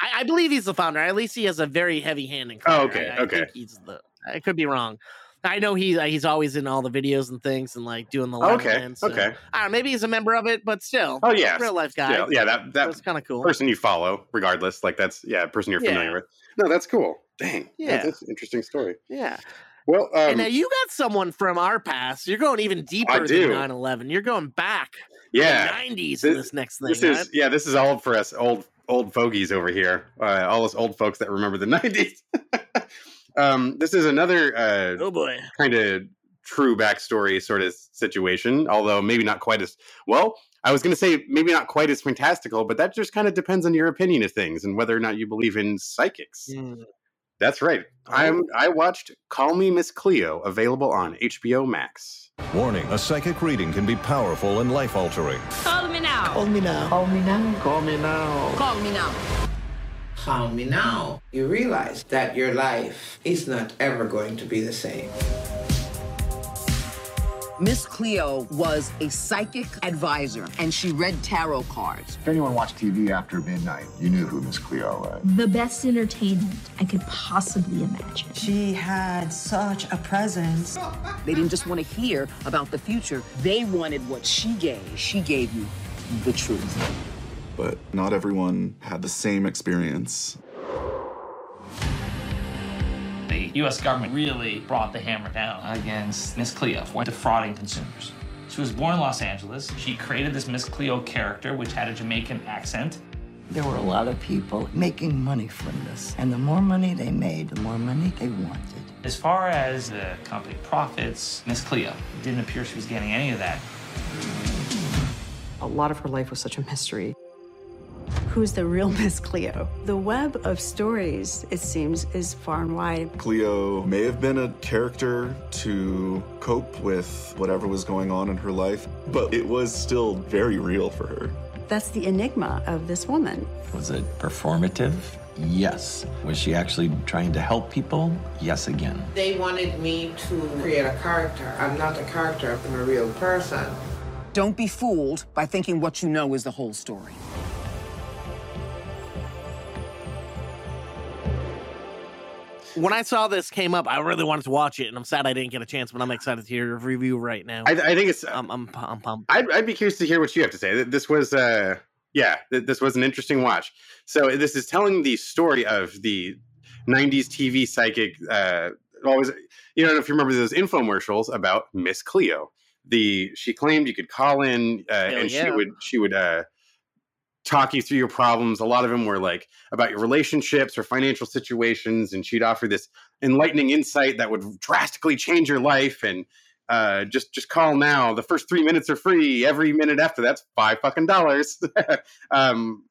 I, I believe he's the founder. At least he has a very heavy hand in. Oh, okay, I, okay. think he's the. I could be wrong. I know he's he's always in all the videos and things and like doing the Okay, so- okay. I don't know. Maybe he's a member of it, but still. Oh yeah, real life guy. Yeah, yeah that that That's kind of cool. person you follow, regardless. Like that's yeah, person you're familiar Yeah. with. No, that's cool. Dang. Yeah. That's an interesting story. Yeah. Well, um, and now you got someone from our past. You're going even deeper than 9/11. You're going back. yeah, to the 90s in this next thing. This right? is yeah, this is all for us old old fogies over here. Uh, all us old folks that remember the '90s. Um, this is another uh, oh boy, kind of true backstory sort of situation, although maybe not quite as well. I was going to say maybe not quite as fantastical, but that just kind of depends on your opinion of things and whether or not you believe in psychics. Mm. That's right. I'm I watched Call Me Miss Cleo, available on HBO Max. Warning a psychic reading can be powerful and life altering. Call me now. Call me now. Call me now. Call me now. Call me now. Call me now. You realize that your life is not ever going to be the same. Miss Cleo was a psychic advisor, and she read tarot cards. If anyone watched TV after midnight, you knew who Miss Cleo was. The best entertainment I could possibly imagine. She had such a presence. They didn't just want to hear about the future, they wanted what she gave. She gave you the truth. But not everyone had the same experience. The U.S. government really brought the hammer down against Miss Cleo for defrauding consumers. She was born in Los Angeles. She created this Miss Cleo character, which had a Jamaican accent. There were a lot of people making money from this. And the more money they made, the more money they wanted. As far as the company profits, Miss Cleo didn't appear she was getting any of that. A lot of her life was such a mystery. Who's the real Miss Cleo? The web of stories, it seems, is far and wide. Cleo may have been a character to cope with whatever was going on in her life, but it was still very real for her. That's the enigma of this woman. Was it performative? Yes. Was she actually trying to help people? Yes, again. They wanted me to create a character. I'm not a character, I'm a real person. Don't be fooled by thinking what you know is the whole story. When I saw this came up, I really wanted to watch it, and I'm sad I didn't get a chance. But I'm excited to hear your review right now. I, I think it's. I'm, I'm, I'm pumped. I'd, I'd be curious to hear what you have to say. Th- This was, uh, yeah, this was an interesting watch. So this is telling the story of the '90s TV psychic. Uh, always, you know, if you remember those infomercials about Miss Cleo, the she claimed you could call in uh, and she would she would uh, talk you through your problems. A lot of them were like about your relationships or financial situations, and she'd offer this enlightening insight that would drastically change your life. And uh, just just call now. The first three minutes are free. Every minute after that's five fucking dollars. um,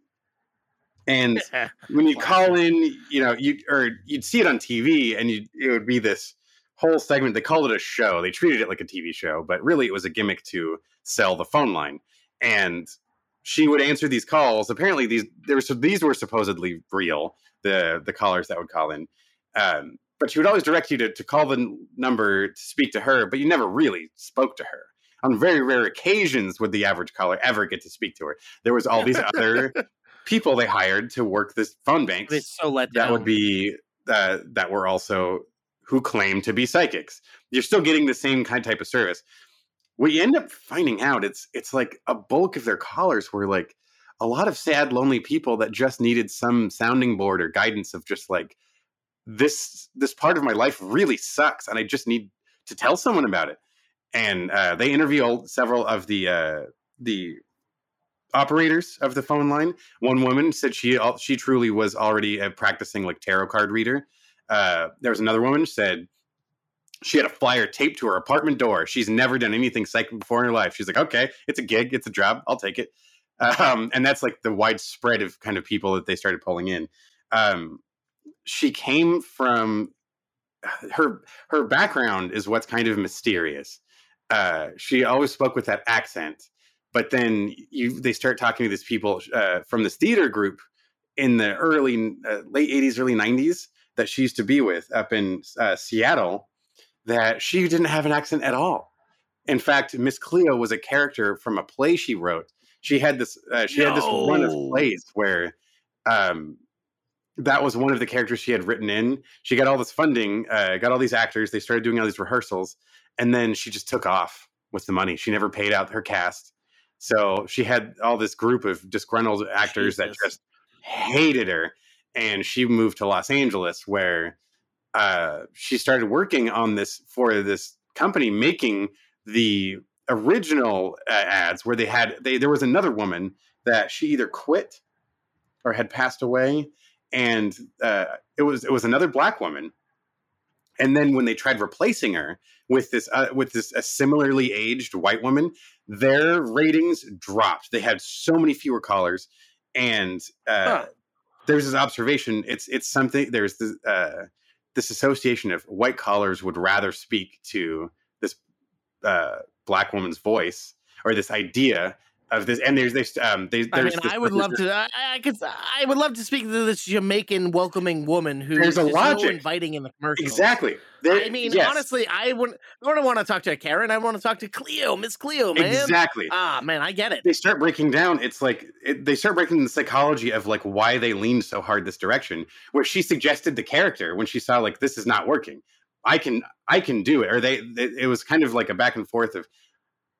and when you call in, you know, you or you'd see it on TV, and you it would be this whole segment. They called it a show. They treated it like a TV show, but really it was a gimmick to sell the phone line. And she would answer these calls. Apparently, these there were so these were supposedly real. The the callers that would call in, um, but she would always direct you to, to call the number to speak to her, but you never really spoke to her. On very rare occasions would the average caller ever get to speak to her. There was all these other people they hired to work this phone banks It's so let that would be uh, that were also who claim to be psychics. You're still getting the same kind type of service. You end up finding out, it's it's like a bulk of their callers were like a lot of sad, lonely people that just needed some sounding board or guidance of just like this this part of my life really sucks, and I just need to tell someone about it. And uh, they interview all, several of the uh, the operators of the phone line. One woman said she she truly was already a practicing like tarot card reader. Uh, there was another woman said she had a flyer taped to her apartment door. She's never done anything psychic before in her life. She's like, okay, it's a gig, it's a job, I'll take it. Um, and that's like the widespread of kind of people that they started pulling in. Um, she came from her her background is what's kind of mysterious. Uh, she always spoke with that accent, but then you they start talking to these people uh, from this theater group in the early uh, late 80s early 90s that she used to be with up in uh, seattle that she didn't have an accent at all. In fact, Miss Cleo was a character from a play she wrote. She had this. Uh, she had this run of plays where um, that was one of the characters she had written in. She got all this funding, uh, got all these actors. They started doing all these rehearsals, and then she just took off with the money. She never paid out her cast, so she had all this group of disgruntled actors that just hated her, and she moved to Los Angeles where uh, she started working on this for this company making the original uh, ads where they had they there was another woman that she either quit or had passed away and uh, it was it was another black woman. And then when they tried replacing her with this uh, with this a similarly aged white woman their ratings dropped. They had so many fewer callers and uh, Huh. there's this observation. It's it's something there's this uh, this association of white collars would rather speak to this uh, black woman's voice or this idea of this and there's this um they, I mean, I would love to. I, I could. I would love to speak to this Jamaican welcoming woman who There's a is so inviting in the commercial. exactly There- I mean, yes. honestly, I wouldn't. I wouldn't want to talk to Karen. I want to talk to Cleo, Miss Cleo, man. Exactly. Ah, man, I get it. they start breaking down it's like it, they start breaking the psychology of like why they leaned so hard this direction where she suggested the character when she saw like this is not working i can i can do it or they, they it was kind of like a back and forth of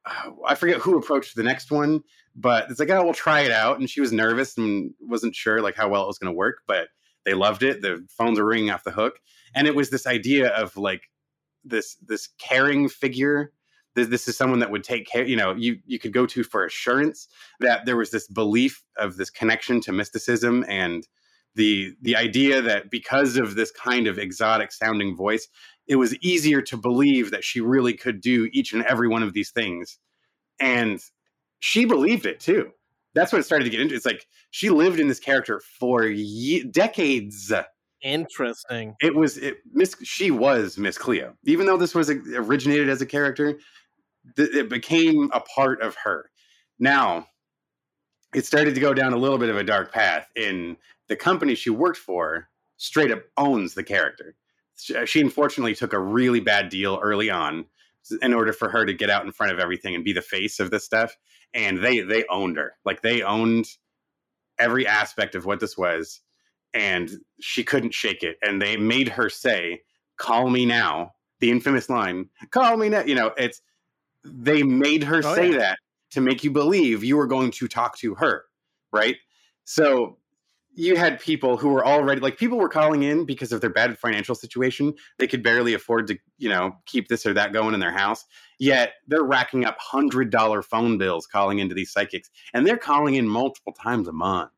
i forget who approached the next one but it's like oh we'll try it out and she was nervous and wasn't sure like how well it was going to work but they loved it the phones were ringing off the hook and it was this idea of like this this caring figure. This, this is someone that would take care you know you you could go to for assurance that there was this belief of this connection to mysticism and the the idea that because of this kind of exotic sounding voice it was easier to believe that she really could do each and every one of these things and she believed it too that's what it started to get into it's like she lived in this character for ye- decades Interesting. it was it, Miss. She was Miss Cleo, even though this was a, originated as a character. Th- it became a part of her. Now, it started to go down a little bit of a dark path. In the company she worked for, straight up owns the character. She, uh, she unfortunately took a really bad deal early on in order for her to get out in front of everything and be the face of this stuff. And they they owned her, like they owned every aspect of what this was and she couldn't shake it and they made her say call me now the infamous line call me now you know it's they made her Oh, say yeah. that to make you believe you were going to talk to her right so you had people who were already like people were calling in because of their bad financial situation they could barely afford to you know keep this or that going in their house yet they're racking up hundred dollar phone bills calling into these psychics and they're calling in multiple times a month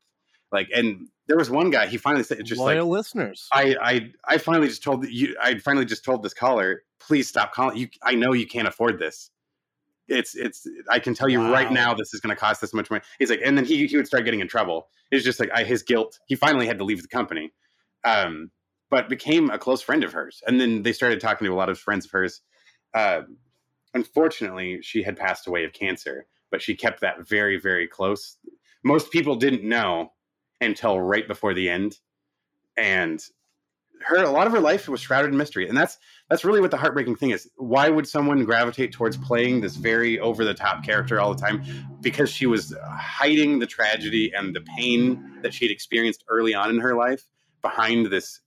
like and there was one guy he finally said just like Loyal listeners. I, I I finally just told you I finally just told this caller, please stop calling. You I know you can't afford this. It's it's I can tell you right now this is gonna cost this much money. He's like, and then he he would start getting in trouble. It's just like I, his guilt. He finally had to leave the company. Um but became a close friend of hers. And then they started talking to a lot of friends of hers. Uh, unfortunately, she had passed away of cancer, but she kept that very, very close. Most people didn't know until right before the end. And her a lot of her life was shrouded in mystery. And that's that's really what the heartbreaking thing is. Why would someone gravitate towards playing this very over the top character all the time? Because she was hiding the tragedy and the pain that she'd experienced early on in her life behind this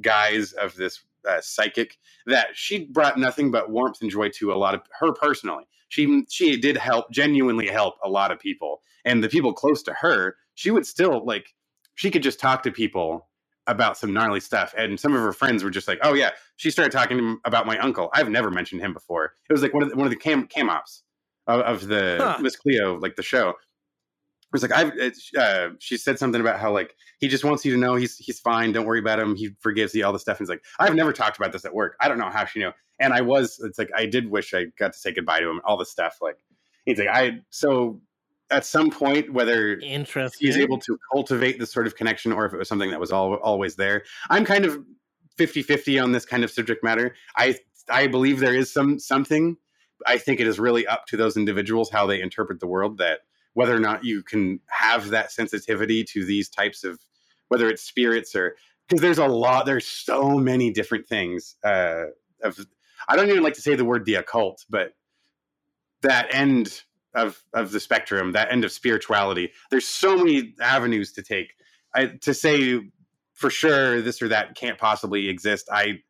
guise of this uh, psychic that she brought nothing but warmth and joy to a lot of her personally. She she did help genuinely help a lot of people, and the people close to her, she would still like she could just talk to people about some gnarly stuff, and some of her friends were just like, "Oh yeah," she started talking to him about my uncle. I've never mentioned him before. It was like one of the, one of the cam cam ops of, of the Huh. Miss Cleo, like the show. It was like I've. It's, uh, she said something about how like he just wants you to know he's he's fine. Don't worry about him. He forgives you all the stuff. And he's like, I've never talked about this at work. I don't know how she knew. And I was. It's like I did wish I got to say goodbye to him. All this stuff. Like he's like I. So at some point, whether Interesting. he's able to cultivate this sort of connection or if it was something that was all, always there, I'm kind of 50-50 on this kind of subject matter. I I believe there is some something. I think it is really up to those individuals how they interpret the world that whether or not you can have that sensitivity to these types of whether it's spirits or because there's a lot there's so many different things uh of I don't even like to say the word the occult, but that end of of the spectrum, that end of spirituality. There's so many avenues to take. I, to say for sure this or that can't possibly exist. I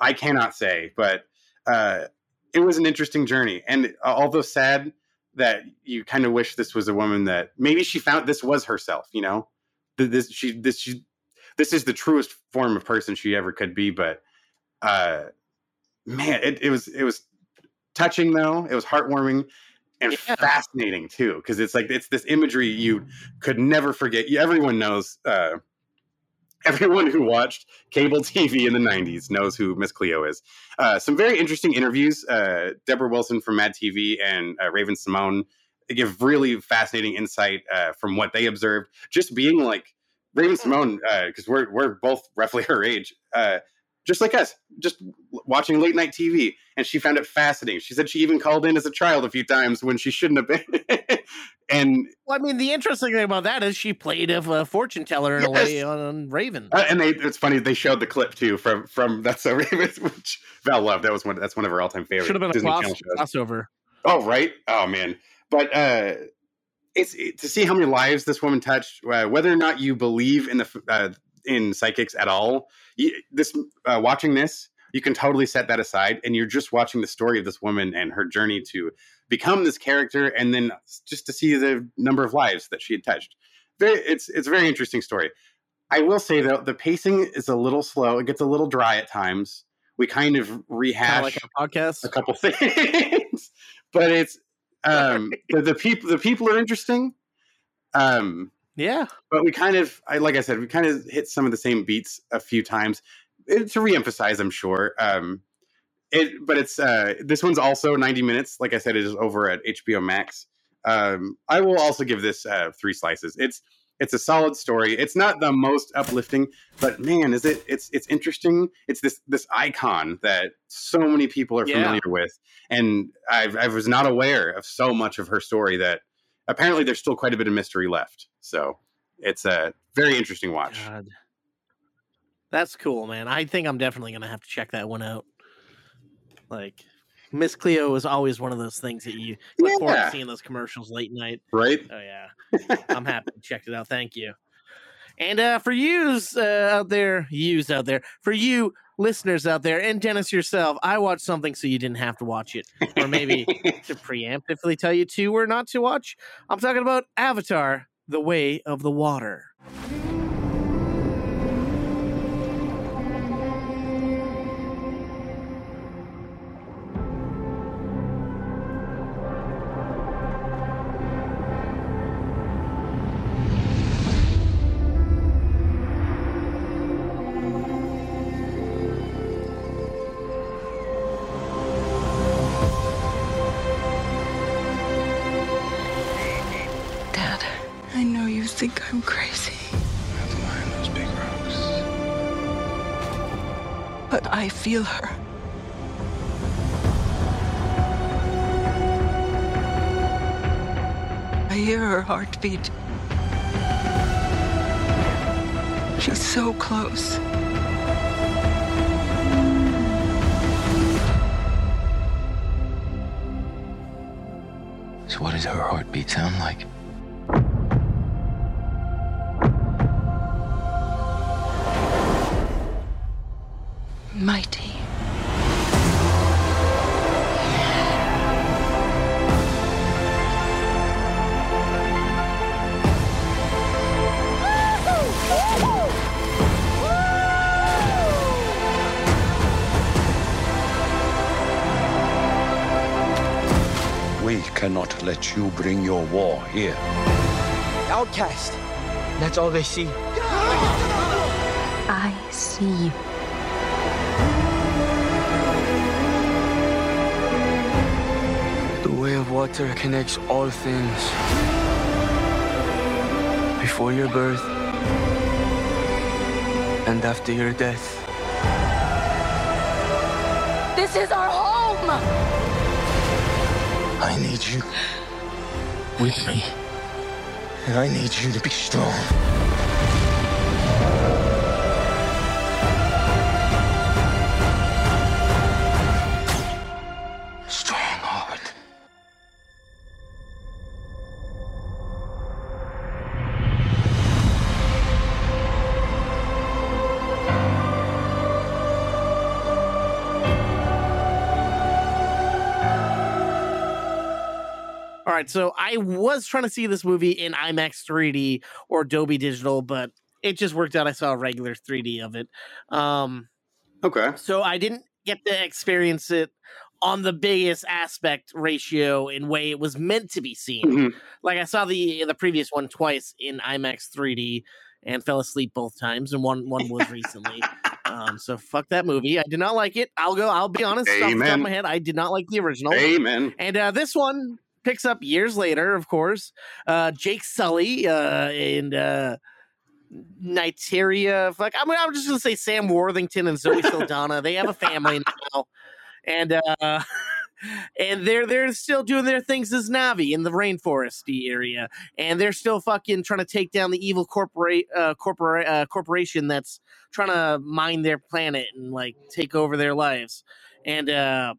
I cannot say, but uh, it was an interesting journey, and although sad that you kind of wish this was a woman that maybe she found this was herself. You know, this she this she this is the truest form of person she ever could be. But uh, man, it, it was it was touching though. It was heartwarming and fascinating too, because it's like it's this imagery you could never forget. Everyone knows. Uh, everyone who watched cable TV in the 90s knows who Miss Cleo is. Uh, some very interesting interviews. Uh, Debra Wilson from Mad TV and uh, Raven-Symoné give really fascinating insight uh, from what they observed. Just being like Raven-Symoné, because we're we're both roughly her age, uh, just like us, just watching late night TV, and she found it fascinating. She said she even called in as a child a few times when she shouldn't have been. and Well, I mean, the interesting thing about that is she played a, uh fortune teller in a way on, on Raven. Uh, and they, it's funny they showed the clip too from from that's so Raven, which Val loved. That was one that's one of her all time favorite. Should have been a cross, crossover. Oh right, oh man. But uh, it's it, to see how many lives this woman touched. Uh, whether or not you believe in the uh, in psychics at all, you, this uh, watching this, you can totally set that aside, and you're just watching the story of this woman and her journey to become this character, and then just to see the number of lives that she had touched. Very, it's it's a very interesting story. I will say though, the pacing is a little slow. It gets a little dry at times. We kind of rehash like our podcast. a couple things, but it's um, the, the people. The people are interesting. Um, yeah, but we kind of, I like I said, we kind of hit some of the same beats a few times Eh, to reemphasize. I'm sure. Um, it, but it's uh, this one's also 90 minutes. Like I said, it is over at HBO Max. Um, I will also give this uh, three slices. It's it's a solid story. It's not the most uplifting, but man, is it? It's it's interesting. It's this this icon that so many people are Yeah. familiar with, and I've, I was not aware of so much of her story that apparently there's still quite a bit of mystery left. So it's a very interesting watch. God. That's cool, man. I think I'm definitely gonna have to check that one out. Like Miss Cleo is always one of those things that you look forward to seeing those commercials late night. Right? Oh yeah. I'm happy to check it out. Thank you. And uh, for yous uh, out there, yous out there, for you listeners out there, and Dennis yourself, I watched something so you didn't have to watch it, or maybe to preemptively tell you to or not to watch. I'm talking about Avatar: The Way of the Water. Heartbeat. She's so close. So what does her heartbeat sound like? Cannot you bring your war here. Outcast. That's all they see. I see you. The way of water connects all things. Before your birth and after your death. This is our home! I need you with me. And I need you to be strong. Right, so I was trying to see this movie in IMAX 3D or Dolby Digital, but it just worked out. I saw a regular 3D of it. Um, okay. So I didn't get to experience it on the biggest aspect ratio in way it was meant to be seen. Mm-hmm. Like I saw the the previous one twice in IMAX 3D and fell asleep both times, and one one was recently. um, so fuck that movie. I did not like it. I'll go. I'll be honest. Off the top of my head, I did not like the original. Amen. And uh, this one picks up years later, of course. Uh, Jake Sully uh, and uh, Neytiri. Fuck, I'm, I'm just gonna say Sam Worthington and Zoe Saldana. they have a family now, and uh, and they're they're still doing their things as Na'vi in the rainforesty area, and they're still fucking trying to take down the evil corporate uh, corpora- uh, corporation that's trying to mine their planet and like take over their lives, and uh,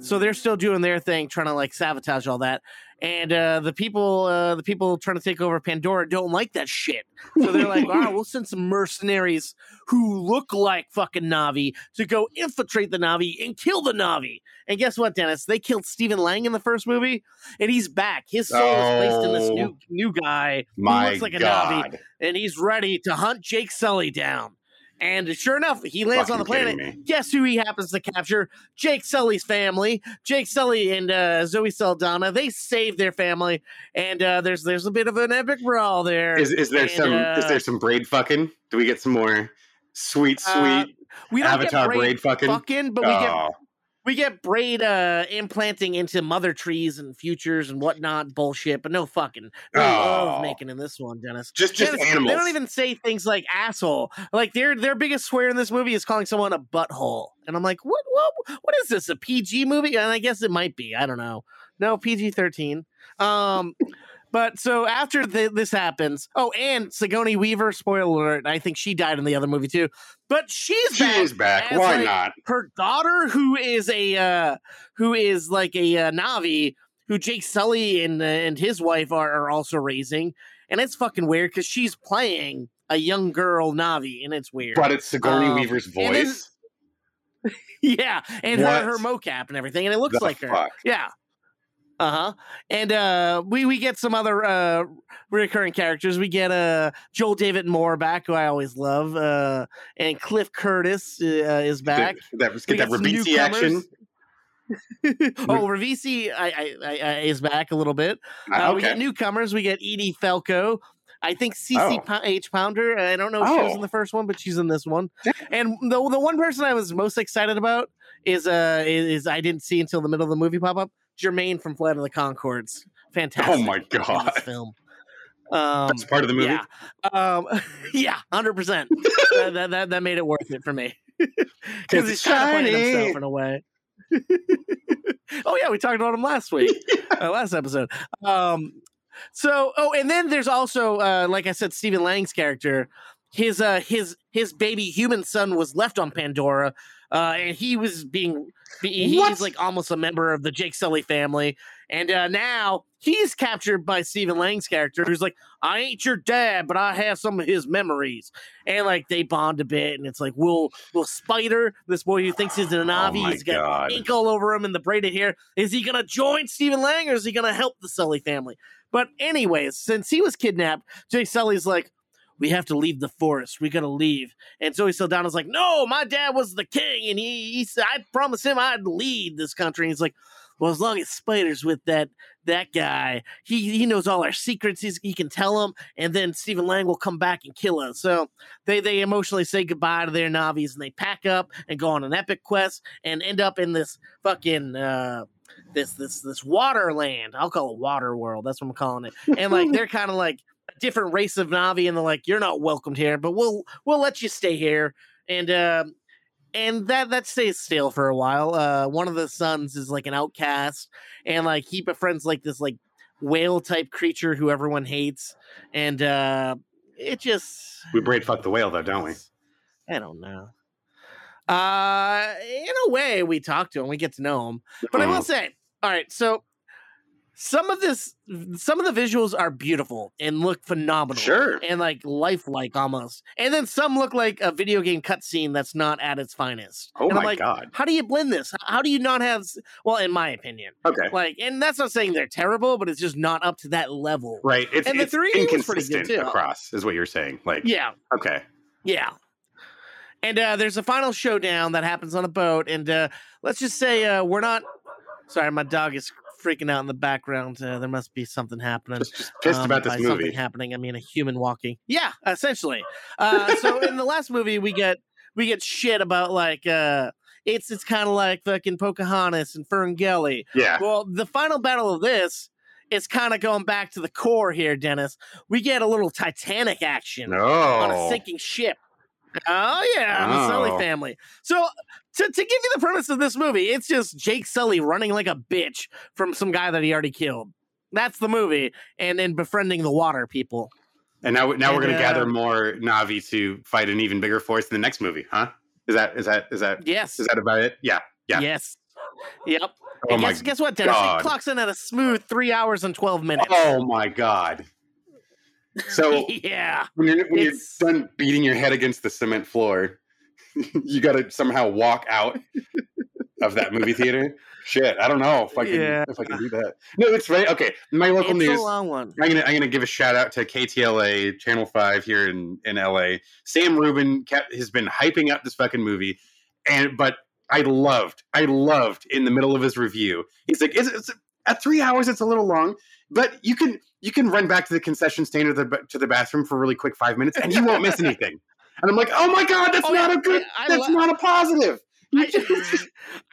so they're still doing their thing, trying to like sabotage all that. And uh, the people, uh, the people trying to take over Pandora don't like that shit. So they're like, "All right, we'll send some mercenaries who look like fucking Na'vi to go infiltrate the Na'vi and kill the Na'vi." And guess what, Dennis? They killed Stephen Lang in the first movie, and he's back. His soul is placed in this Oh. new new guy who looks like a God. Na'vi, and he's ready to hunt Jake Sully down. And sure enough, he lands on the planet. Guess who he happens to capture? Jake Sully's family. Jake Sully and uh, Zoe Saldana. They save their family, and uh, there's there's a bit of an epic brawl there. Is is there And, some is uh, there some braid fucking? Do we get some more sweet sweet Uh, we don't Avatar get braid, braid fucking? fucking, but we get Oh. We get braid uh, implanting into mother trees and futures and whatnot bullshit, but no fucking love Oh. making in this one, Dennis. Just- just Dennis, They don't even say things like asshole. Like their their biggest swear in this movie is calling someone a butthole, and I'm like, what what what is this? A PG movie? And I guess it might be. I don't know. No PG thirteen. Um. But so after th- this happens, oh, and Sigourney Weaver, spoiler alert, I think she died in the other movie too. But she's She back. is back. Why like, not? Her daughter, who is a uh, who is like a uh, Na'vi, who Jake Sully and uh, and his wife are, are also raising, and it's fucking weird because she's playing a young girl Na'vi, and it's weird. But it's Sigourney Um, Weaver's voice. yeah, and her, What? her mocap and everything, and it looks The like her. fuck? Yeah. Uh huh. And uh, we we get some other uh recurring characters. We get uh Joel David Moore back, who I always love, uh, and Cliff Curtis uh, is back. That was get that Ribisi action. oh, Ribisi I, I, I, is back a little bit. Ah, Uh, We okay. get newcomers. We get Edie Falco. I think CC Oh. H Pounder. I don't know if she was Oh. in the first one, but she's in this one. And the the one person I was most excited about is uh is, is I didn't see until the middle of the movie pop up. Jermaine from Flight of the Conchords. Fantastic. Oh my god! film. Um, That's part of the movie. Yeah, um, yeah, hundred percent. That, that that that made it worth it for me because he's trying to play himself in a way. oh yeah, we talked about him last week, uh, last episode. Um, so oh, and then there's also uh, like I said, Stephen Lang's character. His uh his his baby human son was left on Pandora, uh, and he was being he's What? like almost a member of the Jake Sully family, and uh, now he's captured by Stephen Lang's character, who's like, "I ain't your dad, but I have some of his memories," and like they bond a bit, and it's like, "Will will Spider, this boy who thinks he's an Na'vi, Oh my he's got God. ink all over him and the braided hair, is he gonna join Stephen Lang or is he gonna help the Sully family?" But anyways, since he was kidnapped, Jake Sully's like. We have to leave the forest. We gotta leave. And Zoe Saldana's like, no, my dad was the king, and he, he said I promised him I'd lead this country. And he's like, well, as long as Spider's with that that guy, he he knows all our secrets. He's, he can tell them, and then Stephen Lang will come back and kill us. So they they emotionally say goodbye to their Na'vis, and they pack up and go on an epic quest and end up in this fucking uh, this this this water land. I'll call it water world. That's what I'm calling it. And like they're kind of like a different race of Na'vi, and they're like, you're not welcomed here, but we'll we'll let you stay here. And um and that that stays still for a while. Uh, one of the sons is like an outcast, and like he befriends like this like whale type creature who everyone hates, and uh, it just We braid fuck the whale though, don't we? I don't know. Uh, in a way, we talk to him, we get to know him. But I will Oh. say, all right, so some of this some of the visuals are beautiful and look phenomenal Sure. and like lifelike almost and then some look like a video game cutscene that's not at its finest Oh and my like God. how do you blend this how do you not have well in my opinion Okay. like and that's not saying they're terrible but it's just not up to that level Right. It's, and the it's 3D was pretty inconsistent good too across, is what you're saying. Like, yeah okay. yeah. And uh, there's a final showdown that happens on a boat. And uh, let's just say uh, we're not. Sorry, my dog is freaking out in the background. Uh, there must be something happening. Just pissed about this movie. Something happening. I mean, a human walking. Yeah, essentially. Uh, so in the last movie, we get we get shit about like uh, it's it's kind of like fucking Pocahontas and Ferngully. Yeah. Well, the final battle of this is kind of going back to the core here, Dennis. We get a little Titanic action on a sinking ship. Oh yeah, the Sully Oh. family. So to, to give you the premise of this movie, it's just Jake Sully running like a bitch from some guy that he already killed. That's the movie, and then befriending the water people. And now, now we're going to gather uh, more Na'vi to fight an even bigger force in the next movie, huh? Is that is that is that Yes. is that about it? Yeah, yeah. Yes. Yep. Oh and my guess, guess what, Dennis? God. It clocks in at a smooth three hours and twelve minutes. Oh my god! So yeah. when you're when It's- you're done beating your head against the cement floor, you got to somehow walk out of that movie theater. Shit, I don't know if I can Yeah. if I can do that. No, it's right. Okay, my local It's a news. long one. I'm gonna I'm gonna give a shout out to KTLA Channel Five here in in LA. Sam Rubin kept has been hyping up this fucking movie, and but I loved I loved in the middle of his review. He's like, "Is it at three hours? It's a little long, but you can you can run back to the concession stand or the to the bathroom for a really quick five minutes, and you won't miss anything." And I'm like, "Oh my god, that's Oh, not a good. I- I that's lo- not a positive."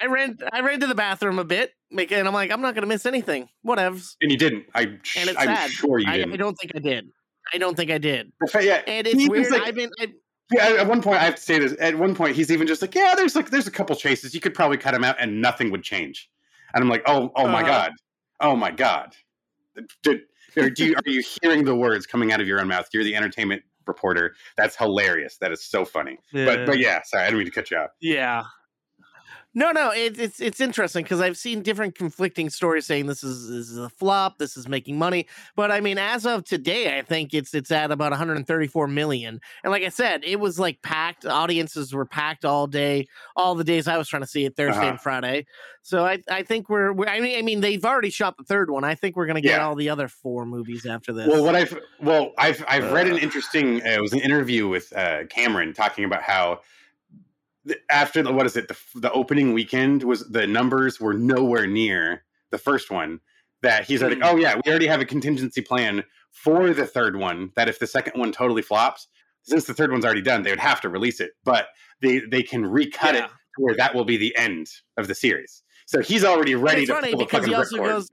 I ran I ran to the bathroom a bit, and I'm like, I'm not gonna miss anything. Whatevs. And you didn't. I And it's I'm sad. sure you I, didn't. I don't think I did. I don't think I did. Yeah, And it's weird. like- I've been I, Yeah, at one point I have to say this. At one point, he's even just like, "Yeah, there's like there's a couple chases. You could probably cut them out, and nothing would change." And I'm like, "Oh, oh my Uh-huh. god, oh my god." Did, or do you, are you hearing the words coming out of your own mouth? You're the entertainment reporter. That's hilarious. That is so funny. But but yeah, sorry, I didn't mean to cut you off. Yeah. No, no, it, it's it's interesting because I've seen different conflicting stories saying this is this is a flop, this is making money, but I mean, as of today, I think it's it's at about 134 million. And like I said, it was like packed. Audiences were packed all day, all the days I was trying to see it Thursday Uh-huh. and Friday. So I I think we're, we're I mean I mean they've already shot the third one. I think we're gonna get Yeah. all the other four movies after this. Well, what I've well, I've I've read an interesting. Uh, it was an interview with uh, Cameron talking about how after the what is it the the opening weekend was the numbers were nowhere near the first one. That he's like, Mm. oh yeah, we already have a contingency plan for the third one. That if the second one totally flops, since the third one's already done, they would have to release it, but they they can recut it Yeah. to where that will be the end of the series. So he's already ready to funny because he also ripcord. goes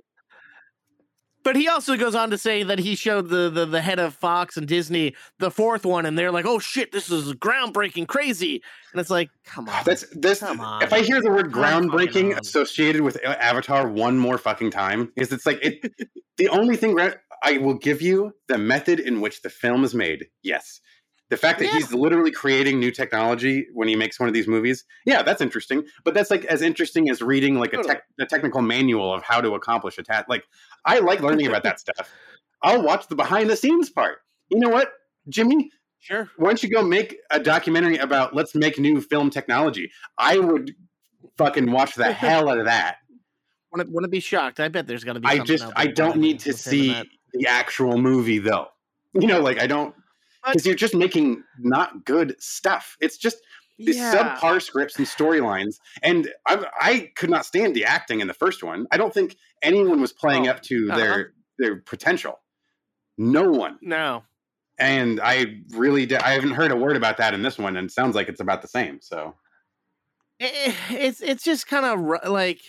but he also goes on to say that he showed the, the the head of Fox and Disney the fourth one, and they're like, "Oh shit, this is groundbreaking, crazy!" And it's like, "Come on, That's this. Come on. If I hear the word groundbreaking associated with uh, Avatar one more fucking time, is it's like it. the only thing I will give you the method in which the film is made. Yes, the fact that he's literally creating new technology when he makes one of these movies. Yeah, that's interesting. But that's like as interesting as reading like a, Totally. tech, a technical manual of how to accomplish a task. Like I like learning about that stuff. I'll watch the behind the scenes part. You know what, Jimmy? Sure. Why don't you go make a documentary about let's make new film technology? I would fucking watch the hell out of that. wouldn't, wouldn't be shocked. I bet there's gonna be. I something just I don't need to with him and see that. the actual movie though. You know, like I don't because you're just making not good stuff. It's just these Yeah. subpar scripts and storylines, and I, I could not stand the acting in the first one. I don't think anyone was playing up to uh-huh. their their potential. No one. No. And I really di- I haven't heard a word about that in this one, and it sounds like it's about the same. So Eh, it's it's just kind of like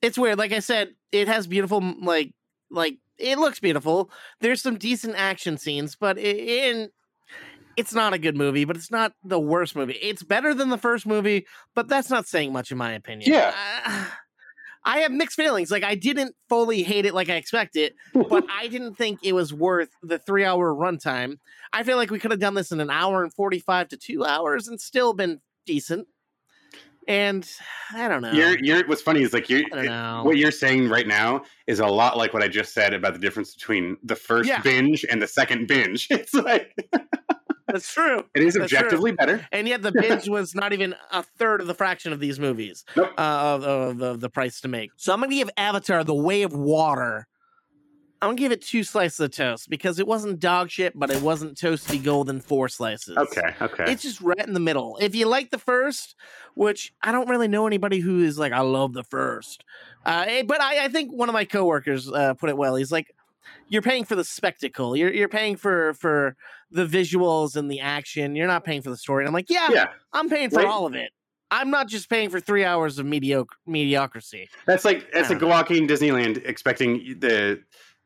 it's weird. Like I said, it has beautiful like like it looks beautiful. There's some decent action scenes, but in it's not a good movie, but it's not the worst movie. It's better than the first movie, but that's not saying much in my opinion. Yeah. I, I have mixed feelings. Like I didn't fully hate it like I expected, but I didn't think it was worth the three hour runtime. I feel like we could have done this in an hour and forty five to two hours and still been decent. And I don't know. You're, you're, what's funny is like you're, I don't know. what you're saying right now is a lot like what I just said about the difference between the first Yeah. binge and the second binge. It's like That's true. it is objectively better. And yet the binge was not even a third of the fraction of these movies uh, of, of, of the price to make. So I'm going to give Avatar The Way of Water. I'm to give it two slices of toast because it wasn't dog shit, but it wasn't toasty golden four slices. Okay, okay. It's just right in the middle. If you like the first, which I don't really know anybody who is like, I love the first. Uh, eh, but I, I think one of my coworkers uh, put it well. He's like, you're paying for the spectacle. You're you're paying for for the visuals and the action. You're not paying for the story. And I'm like, yeah, Yeah. I'm paying for Right. all of it. I'm not just paying for three hours of mediocre mediocrity. That's like that's like don't walking Disneyland expecting the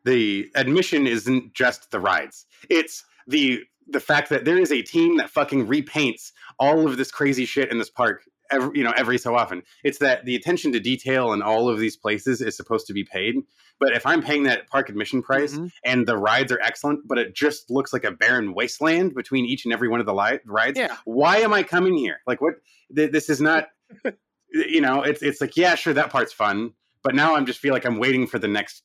the admission isn't just the rides. It's the the fact that there is a team that fucking repaints all of this crazy shit in this park every you know every so often. It's that the attention to detail in all of these places is supposed to be paid. But if I'm paying that park admission price Mm-hmm. and the rides are excellent, but it just looks like a barren wasteland between each and every one of the li- rides, Yeah. why am I coming here? Like what? Th- this is not. you know, it's it's like yeah, sure that part's fun, but now I'm just feel like I'm waiting for the next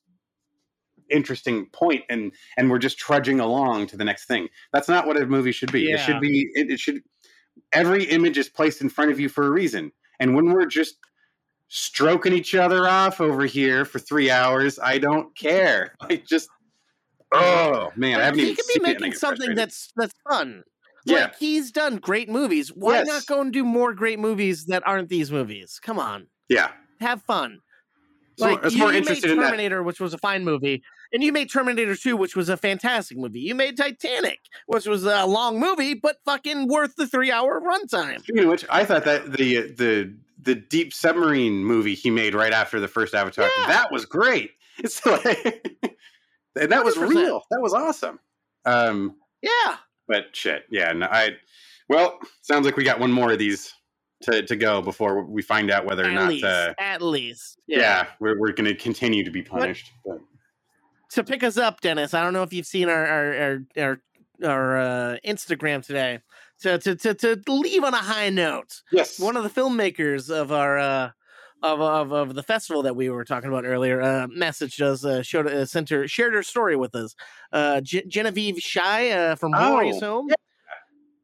interesting point and and we're just trudging along to the next thing. That's not what a movie should be. It should be it, it should every image is placed in front of you for a reason. And when we're just stroking each other off over here for 3 hours, I don't care. I just oh man, I haven't he even could be making something that's that's fun. Yeah. Like he's done great movies. Why Yes. not go and do more great movies that aren't these movies? Come on, yeah. have fun. It's more- Like it's you, more you interested made in that. Terminator, which was a fine movie, and you made Terminator Two, which was a fantastic movie. You made Titanic, which was a long movie, but fucking worth the three-hour runtime. Speaking of which, I thought that the the the deep submarine movie he made right after the first Avatar that was great. It's like, and that was 100%. real. That was awesome. Um, Yeah, but shit, yeah. No, I well, sounds like we got one more of these to to go before we find out whether or at not. least, Uh, at least, yeah. we're we're going to continue to be punished. But to pick us up, Dennis. I don't know if you've seen our our our our, our uh, Instagram today. To, to to to leave on a high note. Yes. One of the filmmakers of our uh, of, of of the festival that we were talking about earlier uh, messaged us, uh, showed uh, sent her shared her story with us. Uh, Ge- Genevieve Shy uh, from Oh, Rory's Home.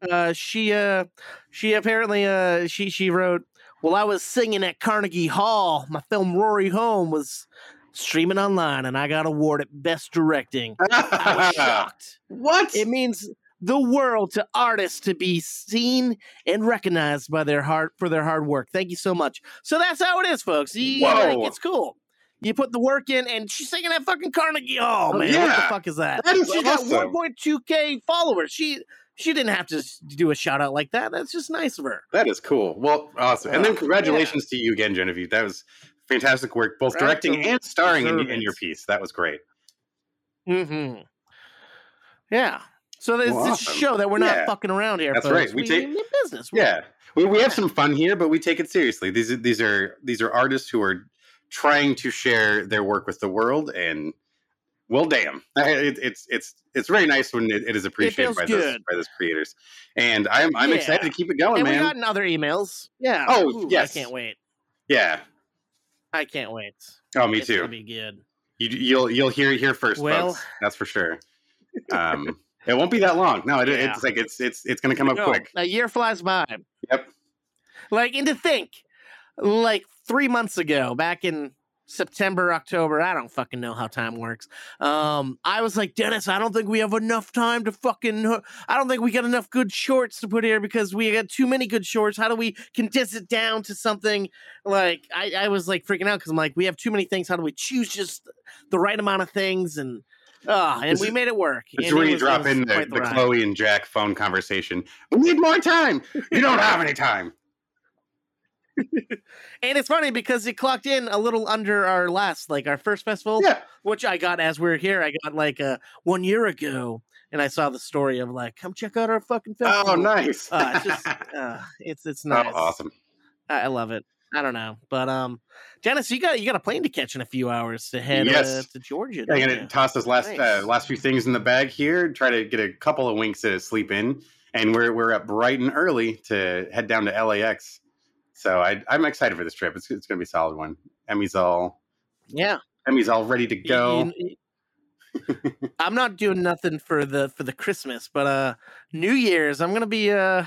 Uh, she uh she apparently uh she she wrote while I was singing at Carnegie Hall, my film Rory Home was streaming online and I got awarded best directing. I was shocked. What? It means the world to artists to be seen and recognized by their hard for their hard work. Thank you so much. So that's how it is, folks. You, like, Whoa. it's cool. You put the work in, and she's singing at fucking Carnegie Hall, Oh, man. What the fuck is that? That is She's awesome. got 1.2k followers. She she didn't have to do a shout out like that. That's just nice of her. that is cool. Well, awesome. And then congratulations to you again, Genevieve. That was fantastic work, both Right, directing so and starring in, in your piece. That was great. Mm-hmm. Yeah. So this Well, to awesome. show that we're not Yeah. fucking around here. That's folks. right. We We, take- we mean business. Yeah, we, we have some fun here, but we take it seriously. These are these are these are artists who are trying to share their work with the world, and well, damn, it, it's it's it's very nice when it, it is appreciated by those good. by those creators. And I'm I'm Yeah. excited to keep it going, and man. we got other emails. Yeah. Oh, Ooh, yes. I can't wait. yeah. I can't wait. Oh, me It's too. gonna be good. You, you'll you'll hear it here first, Well- folks. That's for sure. Um, it won't be that long. No, it, Yeah. it's like it's it's it's going to come up No, quick. A year flies by. Yep. Like, and to think, like three months ago, back in September, October, I don't fucking know how time works. Um, I was like, Dennis, I don't think we have enough time to fucking. I don't think we got enough good shorts to put here because we got too many good shorts. How do we condense it down to something like? I, I was like freaking out because I'm like, we have too many things. How do we choose just the right amount of things and? Ah, and This we made it work. Is where you was- drop in the, quite the. Chloe and Jack phone conversation. We need more time. You don't have any time. And it's funny because it clocked in a little under our last, like our first festival, Yeah. which I got as we are here. I got like uh, one year ago, and I saw the story of like, come check out our fucking festival. Oh, nice. Uh, it's just, uh, it's it's Oh, nice. awesome. I, I love it. I don't know, but um, Janice, you got you got a plane to catch in a few hours to head uh, Yes. to Georgia. I'm gonna you? toss this last Nice. uh, last few things in the bag here. Try to get a couple of winks to sleep in, and we're we're up bright and early to head down to LAX So I, I'm excited for this trip. It's, it's going to be a solid one. Emmy's all Yeah. Emmy's all ready to go. I'm not doing nothing for the for the Christmas, but uh New Year's I'm gonna be uh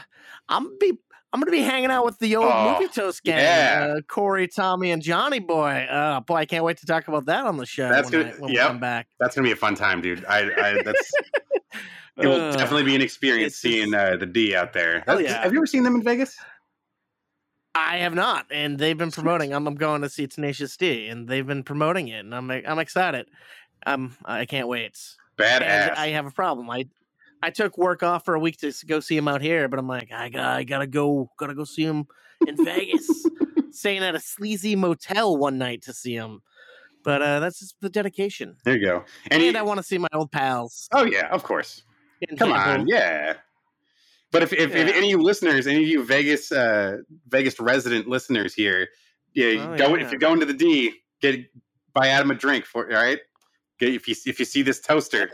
I'm be I'm gonna be hanging out with the old Oh, movie toast gang, yeah. uh, Corey, Tommy, and Johnny Boy. Uh, boy, I can't wait to talk about that on the show That's when, good. I, when we come back. That's going to be a fun time, dude. I, I that's it will Ugh. definitely be an experience seeing uh, the D out there. Have- yeah. Have you ever seen them in Vegas? I have not, and they've been promoting. I'm, I'm going to see Tenacious D, and they've been promoting it, and I'm I'm excited. Um, I can't wait. And Badass. I have a problem. I I took work off for a week to go see him out here, but I'm like, I got I gotta go, gotta go see him in Vegas. Staying at a sleazy motel one night to see him, but uh, that's just the dedication. There you go. And, And, you- I want to see my old pals. oh yeah, of course. Come on, yeah. But if, if, if any of you listeners, any of you Vegas uh, Vegas resident listeners here, yeah, Oh, go yeah. if you're going to the D, get buy Adam a drink for all right. Get, if you if you see this toaster,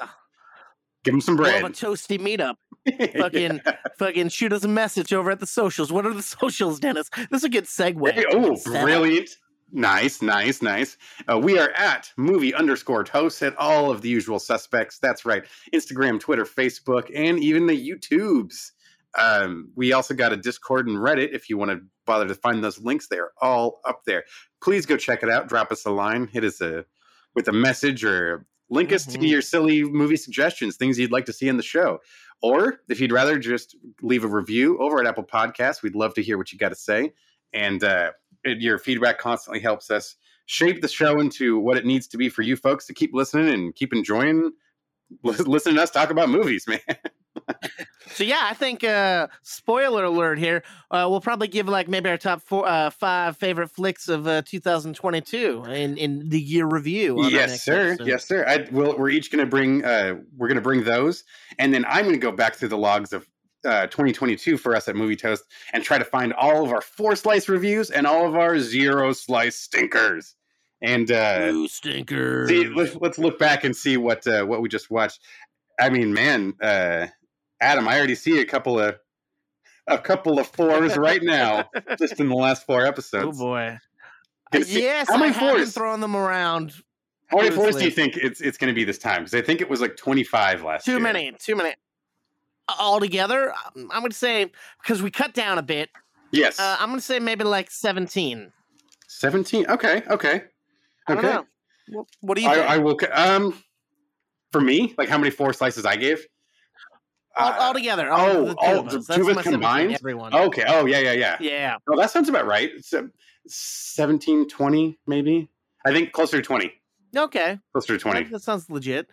give him some We'll bread. have a toasty meetup. fucking, fucking shoot us a message over at the socials. What are the socials, Dennis? This is a good segue. Hey, oh, brilliant. Nice, nice, nice. Uh, we are at movie underscore toast at all of the usual suspects. That's right. Instagram, Twitter, Facebook, and even the YouTubes. Um, we also got a Discord and Reddit if you want to bother to find those links. They're all up there. Please go check it out. Drop us a line. Hit us a with a message or link us to Mhm. your silly movie suggestions, things you'd like to see in the show. Or if you'd rather just leave a review over at Apple Podcasts, we'd love to hear what you got to say. And uh, your feedback constantly helps us shape the show into what it needs to be for you folks to keep listening and keep enjoying lis- listening to us talk about movies, man. So yeah, I think uh spoiler alert here. Uh we'll probably give like maybe our top four uh five favorite flicks of uh 2022 in in the year review. on yes, sir. episode. Yes, sir. I, we'll, we're each going to bring uh, we're going to bring those, and then I'm going to go back through the logs of uh, 2022 for us at Movie Toast and try to find all of our four slice reviews and all of our zero slice stinkers. And uh, Ooh, stinkers. see, let's, let's look back and see what uh, what we just watched. I mean, man, uh, Adam, I already see a couple of a couple of fours right now, just in the last four episodes. Oh boy. Gonna see- yes, how many I fours? throwing them around. How many fours do you think it's it's going to be this time? Because I think it was like 25 last Too year. many, too many. Altogether, um, I'm going to say because we cut down a bit. Yes. Uh, I'm going to say maybe like 17. 17. Okay. Okay. I don't Okay. know. What, what do you I, think? I will. Um, for me, like how many four slices I gave? All, altogether. all Oh, the two oh, of the us. Two of us combined. Everyone. Okay. Oh, yeah, yeah, yeah. Yeah. Oh, that sounds about right. It's, uh, 17, 20, maybe. I think closer to 20. Okay. Closer to 20. That, that sounds legit.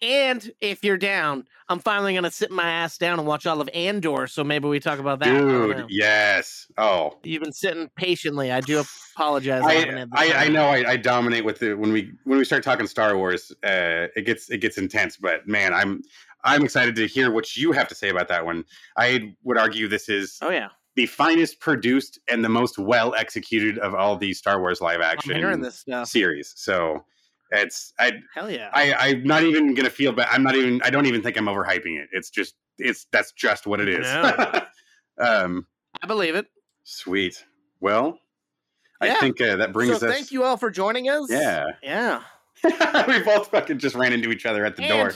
And if you're down, I'm finally gonna sit my ass down and watch all of Andor. So maybe we talk about that. Dude, yes. Oh, You've been sitting patiently. I do apologize. I, I, I, I know I, I dominate with it when we when we start talking Star Wars. Uh, it gets it gets intense, but man, I'm I'm excited to hear what you have to say about that one. I would argue this is Oh yeah, the finest produced and the most well executed of all these Star Wars live action this series. So it's I Hell yeah. I I'm not even gonna feel bad. I'm not even I don't even think I'm overhyping it. It's just it's that's just what it is. No. um, I believe it. sweet. Well, I think uh, that brings so us. thank you all for joining us. Yeah. Yeah. we both fucking just ran into each other at the door.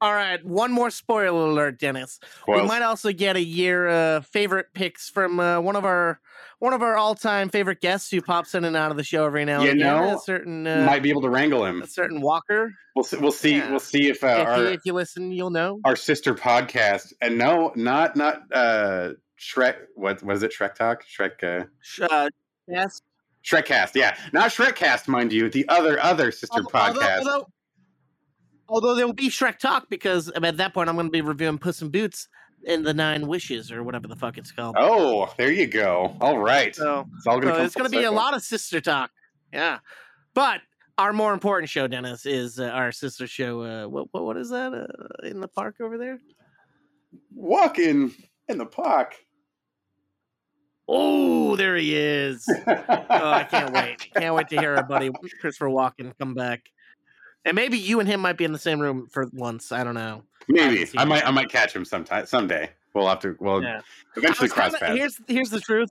All right, one more spoiler alert, Dennis. We might also get a year uh, favorite picks from uh, one of our one of our all time favorite guests who pops in and out of the show every now and You again. know, a certain uh, Might be able to wrangle him. a certain Walker. We'll see. We'll see. Yeah. We'll see if, uh, if, our you, if you listen, you'll know. our sister podcast and no, not not uh Shrek. What was it? Shrek Talk. Shrek. Uh, Sh- Uh, yes. Shrekcast. Yeah, not Shrekcast, mind you. The other other sister Although, podcast. although, although there will be Shrek talk because at that point I'm going to be reviewing Puss in Boots and the Nine Wishes or whatever the fuck it's called. Oh, there you go. All right. So, it's all gonna so it's to be a lot of sister talk. Yeah, but our more important show, Dennis, is uh, our sister show. Uh, what, what what is that uh, in the park over there? Walking in the park. Oh, there he is. oh, I can't wait. Can't wait to hear our buddy Christopher Walken come back. And maybe you and him might be in the same room for once. I don't know. Maybe see I might I might catch him sometime someday. We'll have to. Well, Yeah. eventually cross kinda- paths. Here's here's the truth.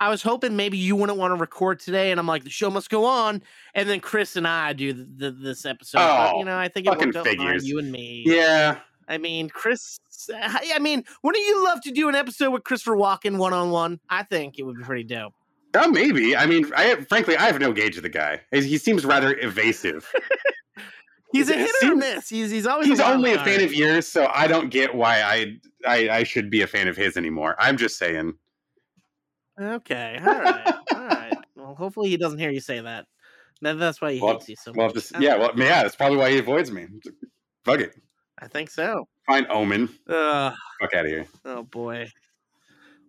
I was hoping maybe you wouldn't want to record today, and I'm like, the show must go on, and then Chris and I do the, the, this episode. Oh, but, you oh, know, I think it worked out figures. you and me. Yeah. I mean, Chris. I mean, wouldn't you love to do an episode with Christopher Walken one on one? I think it would be pretty dope. Oh, maybe. I mean, I frankly, I have no gauge of the guy. He seems rather evasive. He's a hit or miss. He's he's always He's a only a fan of yours, so I don't get why I, I I should be a fan of his anymore. I'm just saying. Okay, all right, all right. Well, hopefully he doesn't hear you say that. That- That's why he Well, hates you so well, much. this, yeah, well, yeah, that's probably why he avoids me. Fuck it. I think so. Fine, Omen. Ugh. Fuck out of here. Oh boy.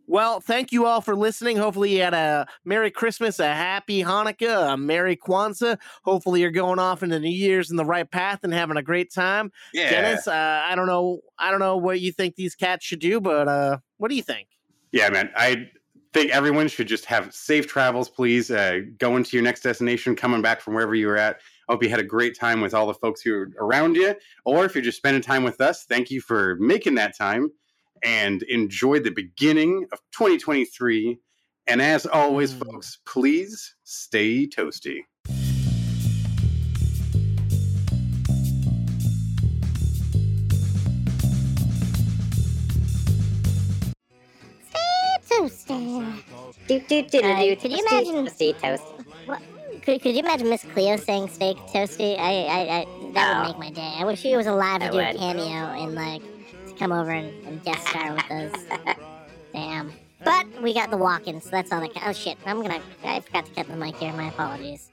Well, thank you all for listening. Hopefully, you had a Merry Christmas, a Happy Hanukkah, a Merry Kwanzaa. Hopefully, you're going off into New Year's in the right path and having a great time. Yeah. Dennis, uh, I don't know, I don't know what you think these cats should do, but uh, what do you think? Yeah, man. I think everyone should just have safe travels, please. Uh, going to your next destination, coming back from wherever you were at. I hope you had a great time with all the folks who are around you. Or if you're just spending time with us, thank you for making that time and enjoy the beginning of 2023. And as always, mm. folks, please stay toasty. Toaster. Do, do, do, do, do. Could you imagine Toasty, toast. What, could, could you imagine Miss Cleo saying steak toasty? I, I, I that Oh. would make my day. I wish she was alive to I do a cameo and like to come over and, and guest star with us. Damn. But we got the walk-in, so that's all that. ca- Oh shit! I'm gonna. I forgot to cut the mic here. My apologies.